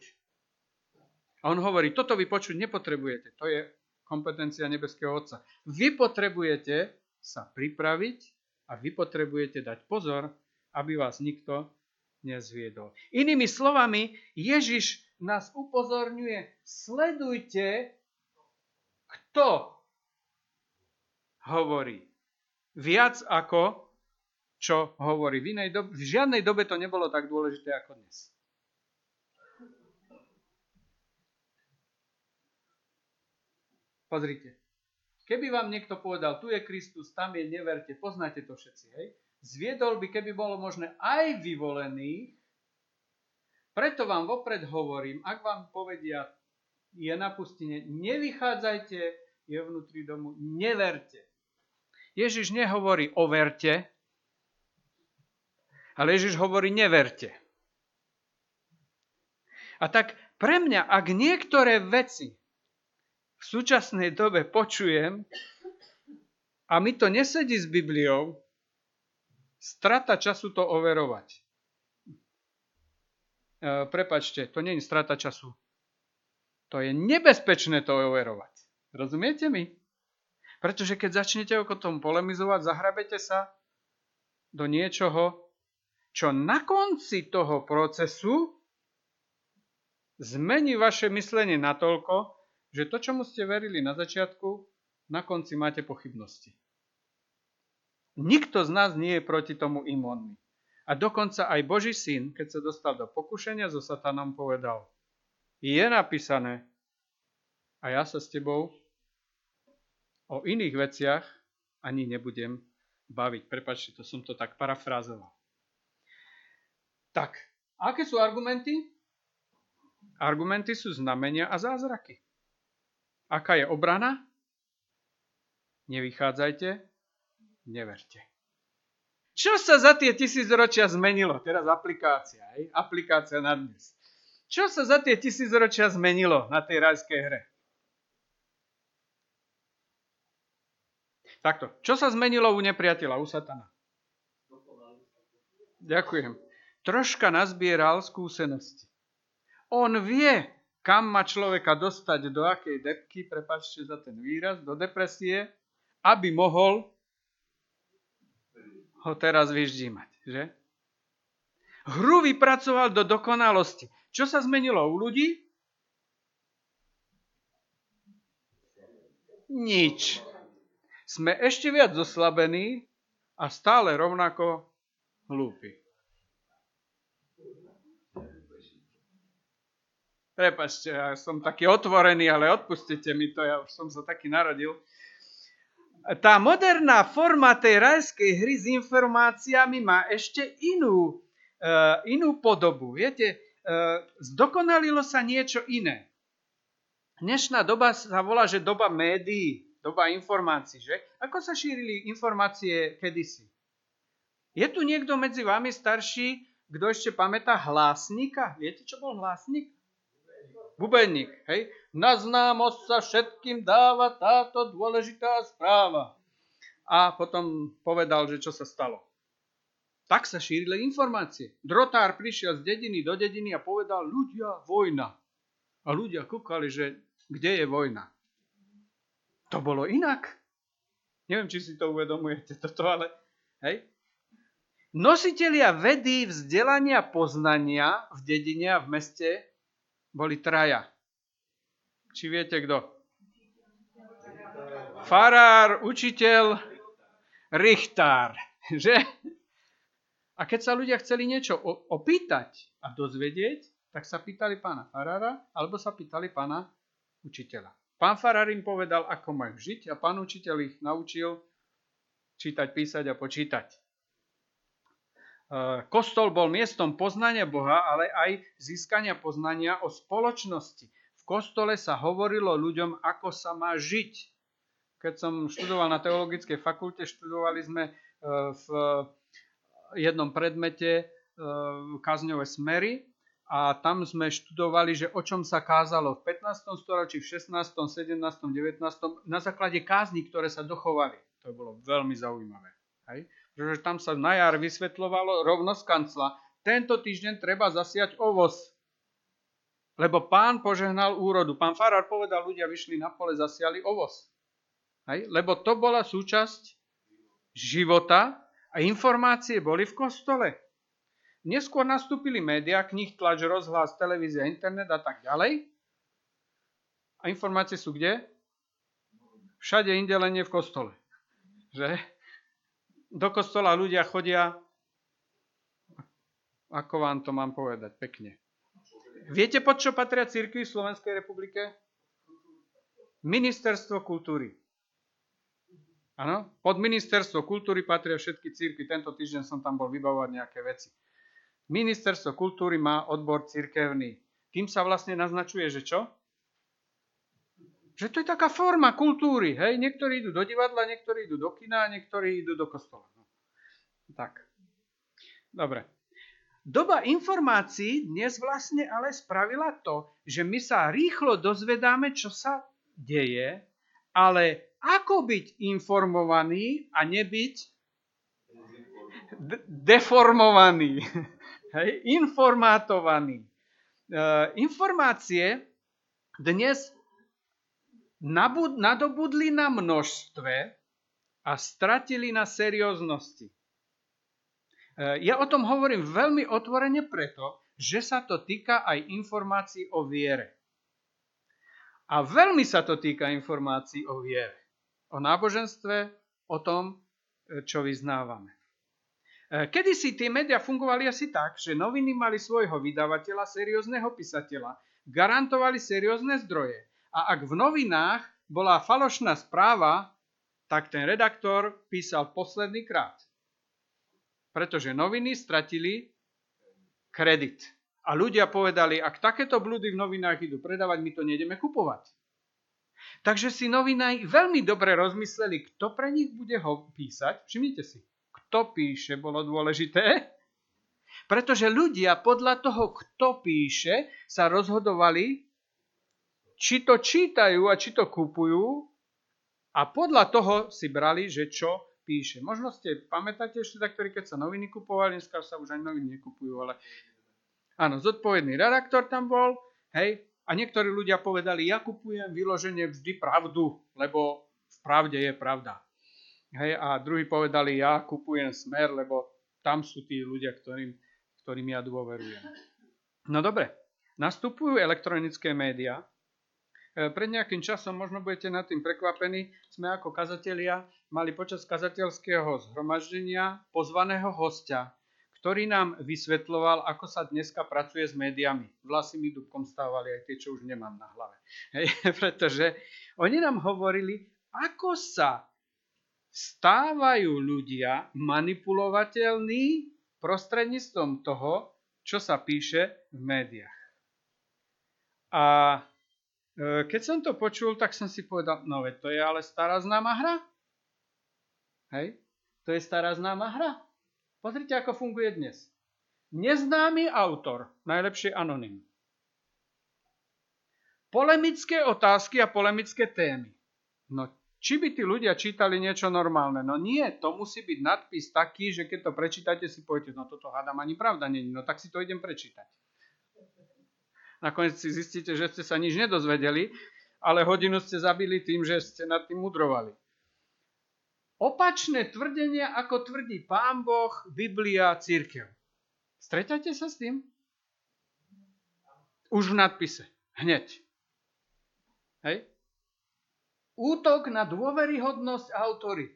A on hovorí, toto vy počuť nepotrebujete. To je kompetencia nebeského Otca. Vy potrebujete sa pripraviť a vy potrebujete dať pozor, aby vás nikto nezviedol. Inými slovami, Ježiš nás upozorňuje, sledujte, kto hovorí. Viac ako čo hovorí. V, inej dobe, v žiadnej dobe to nebolo tak dôležité ako dnes. Pozrite. Keby vám niekto povedal, tu je Kristus, tam je, neverte, poznáte to všetci, hej? Zviedol by, keby bolo možné, aj vyvolených, preto vám vopred hovorím, ak vám povedia, je na pustine, nevychádzajte, je vnútri domu, neverte. Ježiš nehovorí overte, ale Ježiš hovorí neverte. A tak pre mňa, ak niektoré veci v súčasnej dobe počujem a mi to nesedí s Bibliou, strata času to overovať. E, prepačte, to nie je strata času. To je nebezpečné to overovať. Rozumiete mi? Pretože keď začnete o tom polemizovať, zahrabete sa do niečoho, čo na konci toho procesu zmení vaše myslenie natoľko, že to, čomu ste verili na začiatku, na konci máte pochybnosti. Nikto z nás nie je proti tomu imónny. A dokonca aj Boží syn, keď sa dostal do pokušenia so satanom, povedal, je napísané, a ja sa s tebou o iných veciach ani nebudem baviť. Prepačte, to som to tak parafrázoval. Tak, aké sú argumenty? Argumenty sú znamenia a zázraky. Aká je obrana? Nevychádzajte, neverte. Čo sa za tie tisícročia zmenilo? Teraz aplikácia, hej? aplikácia na dnes. Čo sa za tie tisícročia zmenilo na tej rajskej hre? Takto. Čo sa zmenilo u nepriateľa, u satana? Ďakujem. Troška nazbieral skúsenosti. On vie, kam má človeka dostať, do akej depky, prepačte za ten výraz, do depresie, aby mohol ho teraz vyždímať. Že? Hru vypracoval do dokonalosti. Čo sa zmenilo u ľudí? Nič. Sme ešte viac zoslabení a stále rovnako hlúpi. Prepačte, ja som taký otvorený, ale odpustite mi to, ja už som sa taký narodil. Tá moderná forma tej rajskej hry s informáciami má ešte inú, uh, inú podobu. Viete, uh, zdokonalilo sa niečo iné. Dnešná doba sa volá, že doba médií, doba informácií, že? Ako sa šírili informácie kedysi? Je tu niekto medzi vami starší, kto ešte pamätá hlásnika? Viete, čo bol hlásnik? Bubenník, hej, na známosť sa všetkým dáva táto dôležitá správa. A potom povedal, že čo sa stalo. Tak sa šírili informácie. Drotár prišiel z dediny do dediny a povedal, ľudia, vojna. A ľudia kúkali, že kde je vojna. To bolo inak. Neviem, či si to uvedomujete, toto, ale hej. Nositelia vedy, vzdelania, poznania v dedine a v meste boli traja. Či viete kto? Farár, učiteľ, richtár. Že? A keď sa ľudia chceli niečo opýtať a dozvedieť, tak sa pýtali pána farára alebo sa pýtali pána učiteľa. Pán farár im povedal, ako majú žiť a pán učiteľ ich naučil čítať, písať a počítať. E, kostol bol miestom poznania Boha, ale aj získania poznania o spoločnosti kostole sa hovorilo ľuďom, ako sa má žiť. Keď som študoval na teologickej fakulte, študovali sme e, v jednom predmete e, kazňové smery a tam sme študovali, že o čom sa kázalo v 15. storočí, v 16., 17., 19. na základe kázni, ktoré sa dochovali. To bolo veľmi zaujímavé. Hej? Pretože tam sa na jar vysvetľovalo rovnosť kancla. Tento týždeň treba zasiať ovoz lebo pán požehnal úrodu. Pán Farár povedal, ľudia vyšli na pole, zasiali ovoz. Hej? Lebo to bola súčasť života a informácie boli v kostole. Neskôr nastúpili médiá, knih, tlač, rozhlas, televízia, internet a tak ďalej. A informácie sú kde? Všade inde v kostole. Že? Do kostola ľudia chodia, ako vám to mám povedať, pekne Viete, pod čo patria církvy v Slovenskej republike? Ministerstvo kultúry. Áno, pod ministerstvo kultúry patria všetky církvy. Tento týždeň som tam bol vybavovať nejaké veci. Ministerstvo kultúry má odbor církevný. Tým sa vlastne naznačuje, že čo? Že to je taká forma kultúry. Hej? Niektorí idú do divadla, niektorí idú do kina, niektorí idú do kostola. No. Tak. Dobre. Doba informácií dnes vlastne ale spravila to, že my sa rýchlo dozvedáme, čo sa deje, ale ako byť informovaný a nebyť deformovaný, hej, informátovaný. E, informácie dnes nadobudli na množstve a stratili na serióznosti. Eh, ja o tom hovorím veľmi otvorene preto, že sa to týka aj informácií o viere. A veľmi sa to týka informácií o viere. O náboženstve, o tom, eh, čo vyznávame. Eh, Kedy si tie médiá fungovali asi tak, že noviny mali svojho vydavateľa, seriózneho písateľa, garantovali seriózne zdroje a ak v novinách bola falošná správa, tak ten redaktor písal posledný krát pretože noviny stratili kredit. A ľudia povedali, ak takéto blúdy v novinách idú predávať, my to nejdeme kupovať. Takže si novinári veľmi dobre rozmysleli, kto pre nich bude ho písať. Všimnite si, kto píše, bolo dôležité. Pretože ľudia podľa toho, kto píše, sa rozhodovali, či to čítajú a či to kupujú a podľa toho si brali, že čo píše. Možno ste pamätáte ešte ktorí keď sa noviny kupovali, dneska sa už ani noviny nekupujú, ale áno, zodpovedný redaktor tam bol, hej, a niektorí ľudia povedali, ja kupujem vyloženie vždy pravdu, lebo v pravde je pravda. Hej, a druhí povedali, ja kupujem smer, lebo tam sú tí ľudia, ktorým, ktorým ja dôverujem. No dobre, nastupujú elektronické médiá, pred nejakým časom, možno budete nad tým prekvapení, sme ako kazatelia mali počas kazateľského zhromaždenia pozvaného hostia, ktorý nám vysvetloval, ako sa dneska pracuje s médiami. Vlasy mi dubkom stávali aj tie, čo už nemám na hlave. Hej, pretože oni nám hovorili, ako sa stávajú ľudia manipulovateľní prostredníctvom toho, čo sa píše v médiách. A E, keď som to počul, tak som si povedal, no veď to je ale stará známa hra. Hej? To je stará známa hra. Pozrite, ako funguje dnes. Neznámy autor, najlepšie anonym. polemické otázky a polemické témy. No, či by tí ľudia čítali niečo normálne? No nie, to musí byť nadpis taký, že keď to prečítate, si poviete, no toto hádam ani pravda není, no tak si to idem prečítať. Nakoniec si zistíte, že ste sa nič nedozvedeli, ale hodinu ste zabili tým, že ste nad tým mudrovali. Opačné tvrdenia, ako tvrdí Pán Boh, Biblia, Církev. Stretáte sa s tým? Už v nadpise. Hneď. Hej? Útok na dôveryhodnosť a autorit.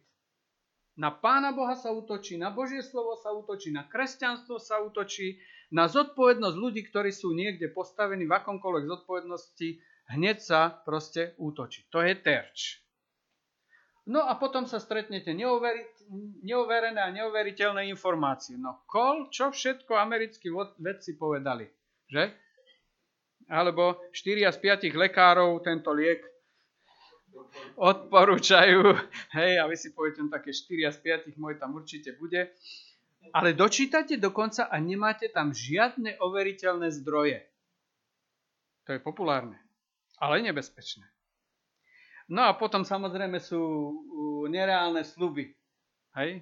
Na Pána Boha sa útočí, na Božie slovo sa útočí, na kresťanstvo sa útočí, na zodpovednosť ľudí, ktorí sú niekde postavení v akomkoľvek zodpovednosti, hneď sa proste útočí. To je terč. No a potom sa stretnete neoverené a neuveriteľné informácie. No kol, čo všetko americkí vedci povedali, že? Alebo 4 z 5 lekárov tento liek odporúčajú. Hej, a vy si poviete, no také 4 z 5 môj tam určite bude. Ale dočítate dokonca a nemáte tam žiadne overiteľné zdroje. To je populárne, ale nebezpečné. No a potom samozrejme sú nereálne sluby. Hej?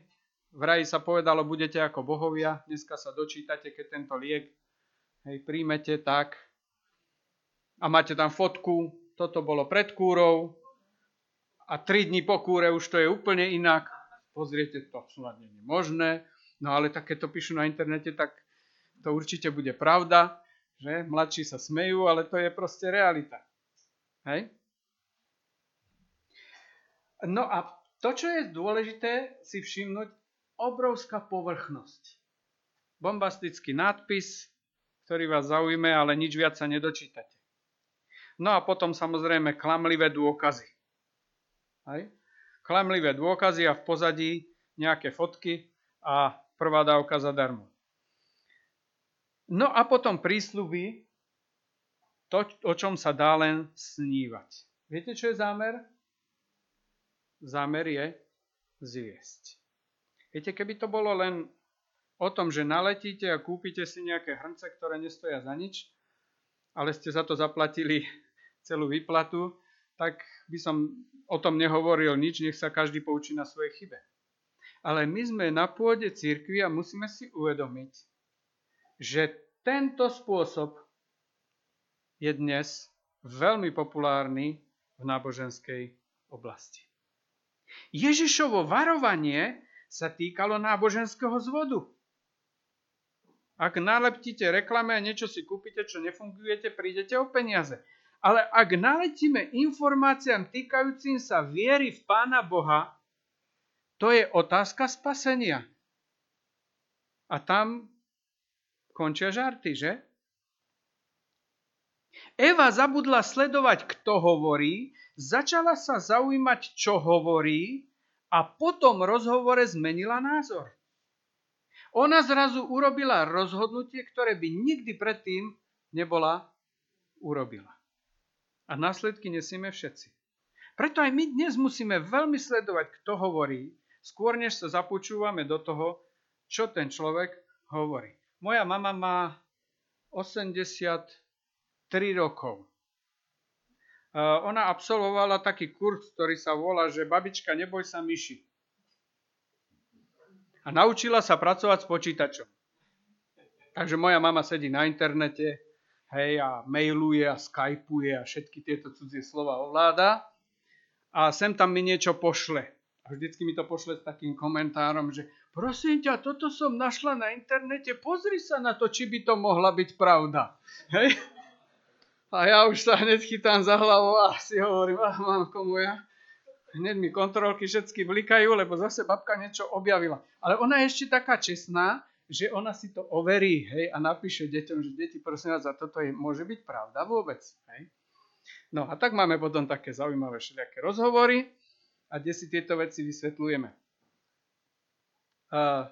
V raji sa povedalo, budete ako bohovia. Dneska sa dočítate, keď tento liek hej, príjmete tak a máte tam fotku, toto bolo pred kúrou a tri dní po kúre už to je úplne inak. Pozriete, to snad nie je možné. No ale tak keď to píšu na internete, tak to určite bude pravda, že mladší sa smejú, ale to je proste realita. Hej? No a to, čo je dôležité si všimnúť, obrovská povrchnosť. Bombastický nadpis, ktorý vás zaujme, ale nič viac sa nedočítate. No a potom samozrejme klamlivé dôkazy. Hej? Klamlivé dôkazy a v pozadí nejaké fotky a prvá dávka zadarmo. No a potom prísľuby, to, o čom sa dá len snívať. Viete, čo je zámer? Zámer je zviesť. Viete, keby to bolo len o tom, že naletíte a kúpite si nejaké hrnce, ktoré nestoja za nič, ale ste za to zaplatili celú výplatu, tak by som o tom nehovoril nič, nech sa každý poučí na svojej chybe. Ale my sme na pôde církvy a musíme si uvedomiť, že tento spôsob je dnes veľmi populárny v náboženskej oblasti. Ježišovo varovanie sa týkalo náboženského zvodu. Ak naleptíte reklame a niečo si kúpite, čo nefungujete, prídete o peniaze. Ale ak naletíme informáciám týkajúcim sa viery v Pána Boha, to je otázka spasenia. A tam končia žarty, že? Eva zabudla sledovať, kto hovorí, začala sa zaujímať, čo hovorí a potom rozhovore zmenila názor. Ona zrazu urobila rozhodnutie, ktoré by nikdy predtým nebola urobila. A následky nesieme všetci. Preto aj my dnes musíme veľmi sledovať, kto hovorí, skôr než sa započúvame do toho, čo ten človek hovorí. Moja mama má 83 rokov. Ona absolvovala taký kurz, ktorý sa volá, že babička, neboj sa myši. A naučila sa pracovať s počítačom. Takže moja mama sedí na internete, hej, a mailuje a skypuje a všetky tieto cudzie slova ovláda. A sem tam mi niečo pošle vždycky mi to pošle s takým komentárom, že prosím ťa, toto som našla na internete, pozri sa na to, či by to mohla byť pravda. Hej? A ja už sa hneď chytám za hlavu a si hovorím, ah, mamko moja, hneď mi kontrolky všetky blikajú, lebo zase babka niečo objavila. Ale ona je ešte taká čestná, že ona si to overí hej, a napíše deťom, že deti, prosím vás, a toto je, môže byť pravda vôbec. Hej? No a tak máme potom také zaujímavé všelijaké rozhovory a kde si tieto veci vysvetľujeme. Uh,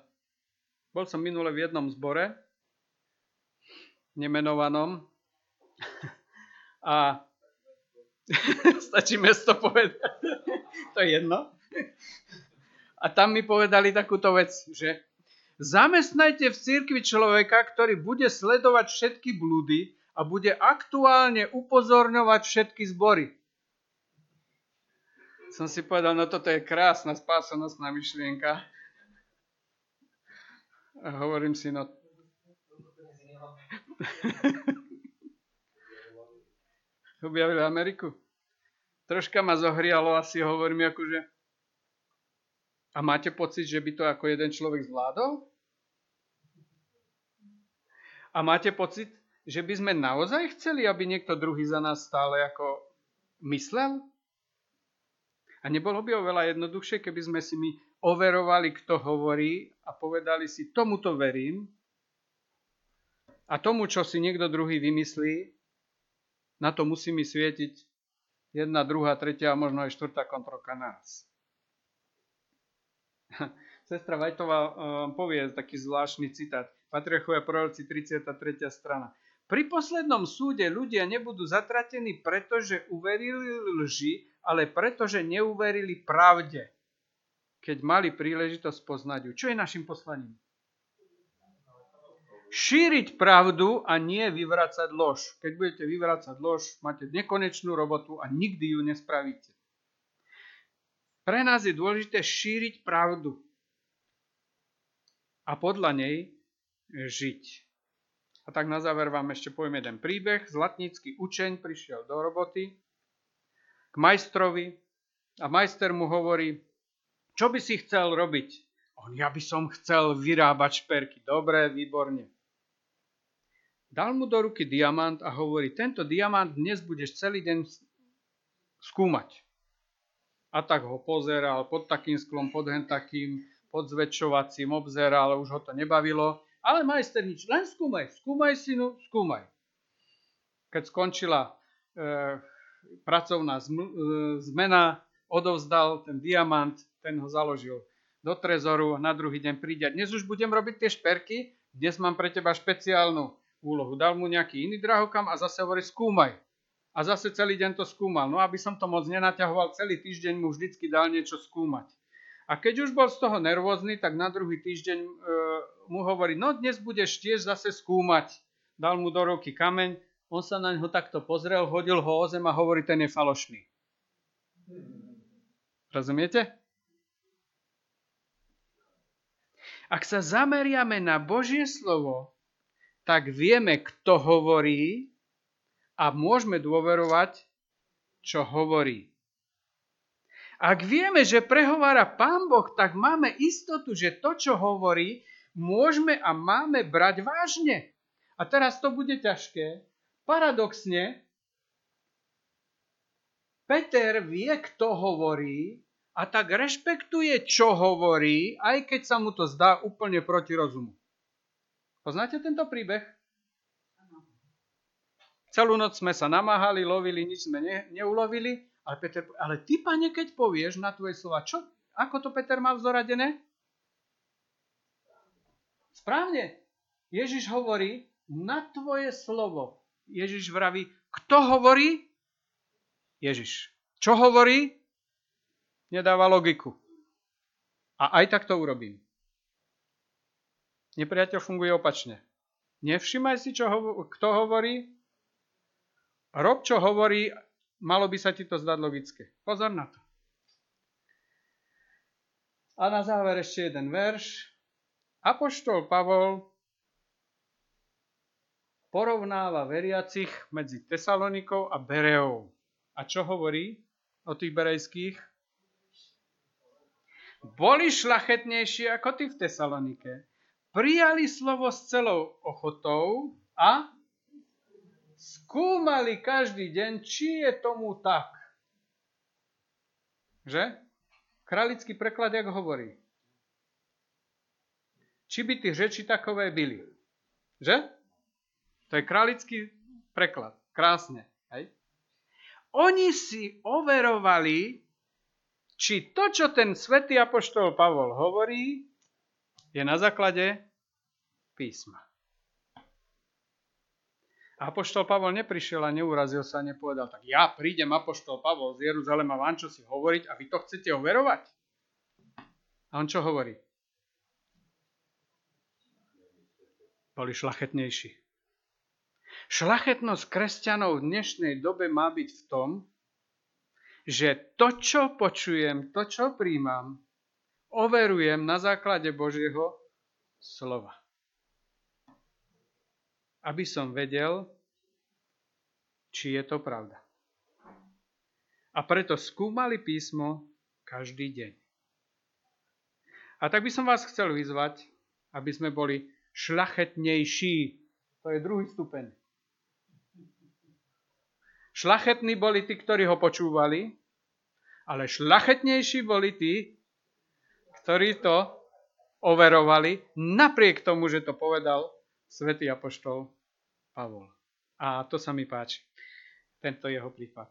bol som minule v jednom zbore, nemenovanom, a stačí mesto povedať, to je jedno. A tam mi povedali takúto vec, že zamestnajte v cirkvi človeka, ktorý bude sledovať všetky blúdy a bude aktuálne upozorňovať všetky zbory. Som si povedal, no toto je krásna spásonosná myšlienka. A hovorím si, no... Objavili Ameriku. Troška ma zohrialo, asi hovorím, akože... A máte pocit, že by to ako jeden človek zvládol? A máte pocit, že by sme naozaj chceli, aby niekto druhý za nás stále ako myslel? A nebolo by oveľa jednoduchšie, keby sme si my overovali, kto hovorí a povedali si, tomuto verím a tomu, čo si niekto druhý vymyslí, na to musí mi svietiť jedna, druhá, tretia a možno aj štvrtá kontrolka nás. Sestra Vajtová uh, povie taký zvláštny citát. Patriarchovia proroci 33. strana. Pri poslednom súde ľudia nebudú zatratení, pretože uverili lži, ale pretože neuverili pravde, keď mali príležitosť poznať ju. Čo je našim poslaním? Šíriť pravdu a nie vyvracať lož. Keď budete vyvracať lož, máte nekonečnú robotu a nikdy ju nespravíte. Pre nás je dôležité šíriť pravdu a podľa nej žiť. A tak na záver vám ešte poviem jeden príbeh. Zlatnícky učeň prišiel do roboty majstrovi a majster mu hovorí, čo by si chcel robiť? On, ja by som chcel vyrábať šperky. Dobre, výborne. Dal mu do ruky diamant a hovorí, tento diamant dnes budeš celý deň skúmať. A tak ho pozeral pod takým sklom, pod hen takým, pod zväčšovacím, obzeral, už ho to nebavilo ale majster nič, len skúmaj, skúmaj synu, skúmaj. Keď skončila e, pracovná e, zmena, odovzdal ten diamant, ten ho založil do trezoru, na druhý deň príde. Dnes už budem robiť tie šperky, dnes mám pre teba špeciálnu úlohu. Dal mu nejaký iný drahokam a zase hovorí skúmaj. A zase celý deň to skúmal. No aby som to moc nenaťahoval, celý týždeň mu vždycky dal niečo skúmať. A keď už bol z toho nervózny, tak na druhý týždeň e, mu hovorí, no dnes budeš tiež zase skúmať. Dal mu do ruky kameň, on sa na ňo takto pozrel, hodil ho o zem a hovorí, ten je falošný. Rozumiete? Ak sa zameriame na Božie slovo, tak vieme, kto hovorí a môžeme dôverovať, čo hovorí. Ak vieme, že prehovára Pán Boh, tak máme istotu, že to, čo hovorí, môžeme a máme brať vážne. A teraz to bude ťažké. Paradoxne, Peter vie, kto hovorí a tak rešpektuje, čo hovorí, aj keď sa mu to zdá úplne proti rozumu. Poznáte tento príbeh? Celú noc sme sa namáhali, lovili, nič sme ne, neulovili ale, Peter, ale ty, pane, keď povieš na tvoje slova, čo, ako to Peter mal zoradené? Správne. Ježiš hovorí na tvoje slovo. Ježiš vraví, kto hovorí? Ježiš. Čo hovorí? Nedáva logiku. A aj tak to urobím. Nepriateľ funguje opačne. Nevšimaj si, čo hovo- kto hovorí. Rob, čo hovorí Malo by sa ti to zdať logické. Pozor na to. A na záver ešte jeden verš. Apoštol Pavol porovnáva veriacich medzi Tesalonikou a Bereou. A čo hovorí o tých berejských? Boli šlachetnejší ako tí v Tesalonike. Prijali slovo s celou ochotou a skúmali každý deň, či je tomu tak. Že? Kralický preklad, jak hovorí. Či by tých řeči takové byli. Že? To je kralický preklad. Krásne. Hej? Oni si overovali, či to, čo ten svätý apoštol Pavol hovorí, je na základe písma. Apoštol Pavol neprišiel a neurazil sa a nepovedal, tak ja prídem Apoštol Pavol z Jeruzalema vám čo si hovoriť a vy to chcete overovať? A on čo hovorí? Boli šlachetnejší. Šlachetnosť kresťanov v dnešnej dobe má byť v tom, že to, čo počujem, to, čo príjmam, overujem na základe Božieho slova. Aby som vedel, či je to pravda. A preto skúmali písmo každý deň. A tak by som vás chcel vyzvať, aby sme boli šlachetnejší. To je druhý stupeň. Šlachetní boli tí, ktorí ho počúvali, ale šlachetnejší boli tí, ktorí to overovali, napriek tomu, že to povedal svätý apoštol Pavol. A to sa mi páči, tento jeho prípad.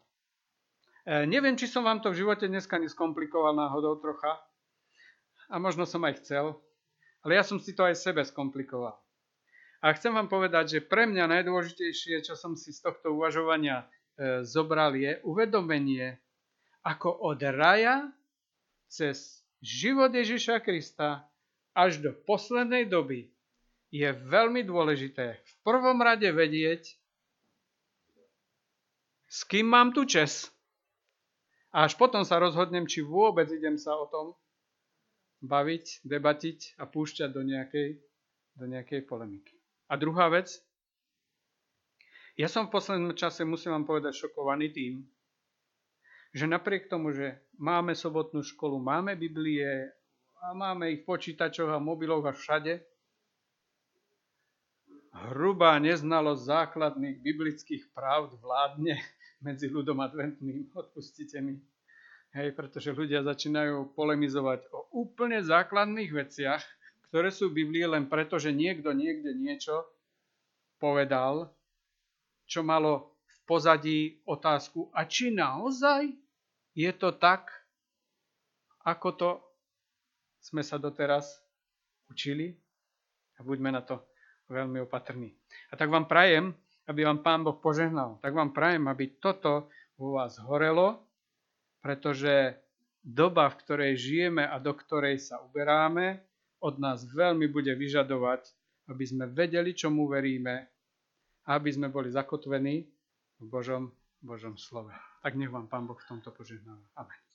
E, neviem, či som vám to v živote dneska neskomplikoval náhodou trocha, a možno som aj chcel, ale ja som si to aj sebe skomplikoval. A chcem vám povedať, že pre mňa najdôležitejšie, čo som si z tohto uvažovania zobral je uvedomenie, ako od raja cez život Ježiša Krista až do poslednej doby je veľmi dôležité v prvom rade vedieť, s kým mám tu čes. A až potom sa rozhodnem, či vôbec idem sa o tom baviť, debatiť a púšťať do nejakej, do nejakej polemiky. A druhá vec, ja som v poslednom čase, musím vám povedať, šokovaný tým, že napriek tomu, že máme sobotnú školu, máme Biblie a máme ich v počítačoch a mobiloch a všade, hrubá neznalosť základných biblických pravd vládne medzi ľudom adventným, odpustite mi. Hej, pretože ľudia začínajú polemizovať o úplne základných veciach, ktoré sú v Biblii len preto, že niekto niekde niečo povedal čo malo v pozadí otázku, a či naozaj je to tak, ako to sme sa doteraz učili? A buďme na to veľmi opatrní. A tak vám prajem, aby vám Pán Boh požehnal. Tak vám prajem, aby toto vo vás horelo, pretože doba, v ktorej žijeme a do ktorej sa uberáme, od nás veľmi bude vyžadovať, aby sme vedeli, čomu veríme aby sme boli zakotvení v Božom, Božom slove. Tak nech vám Pán Boh v tomto požehnáva. Amen.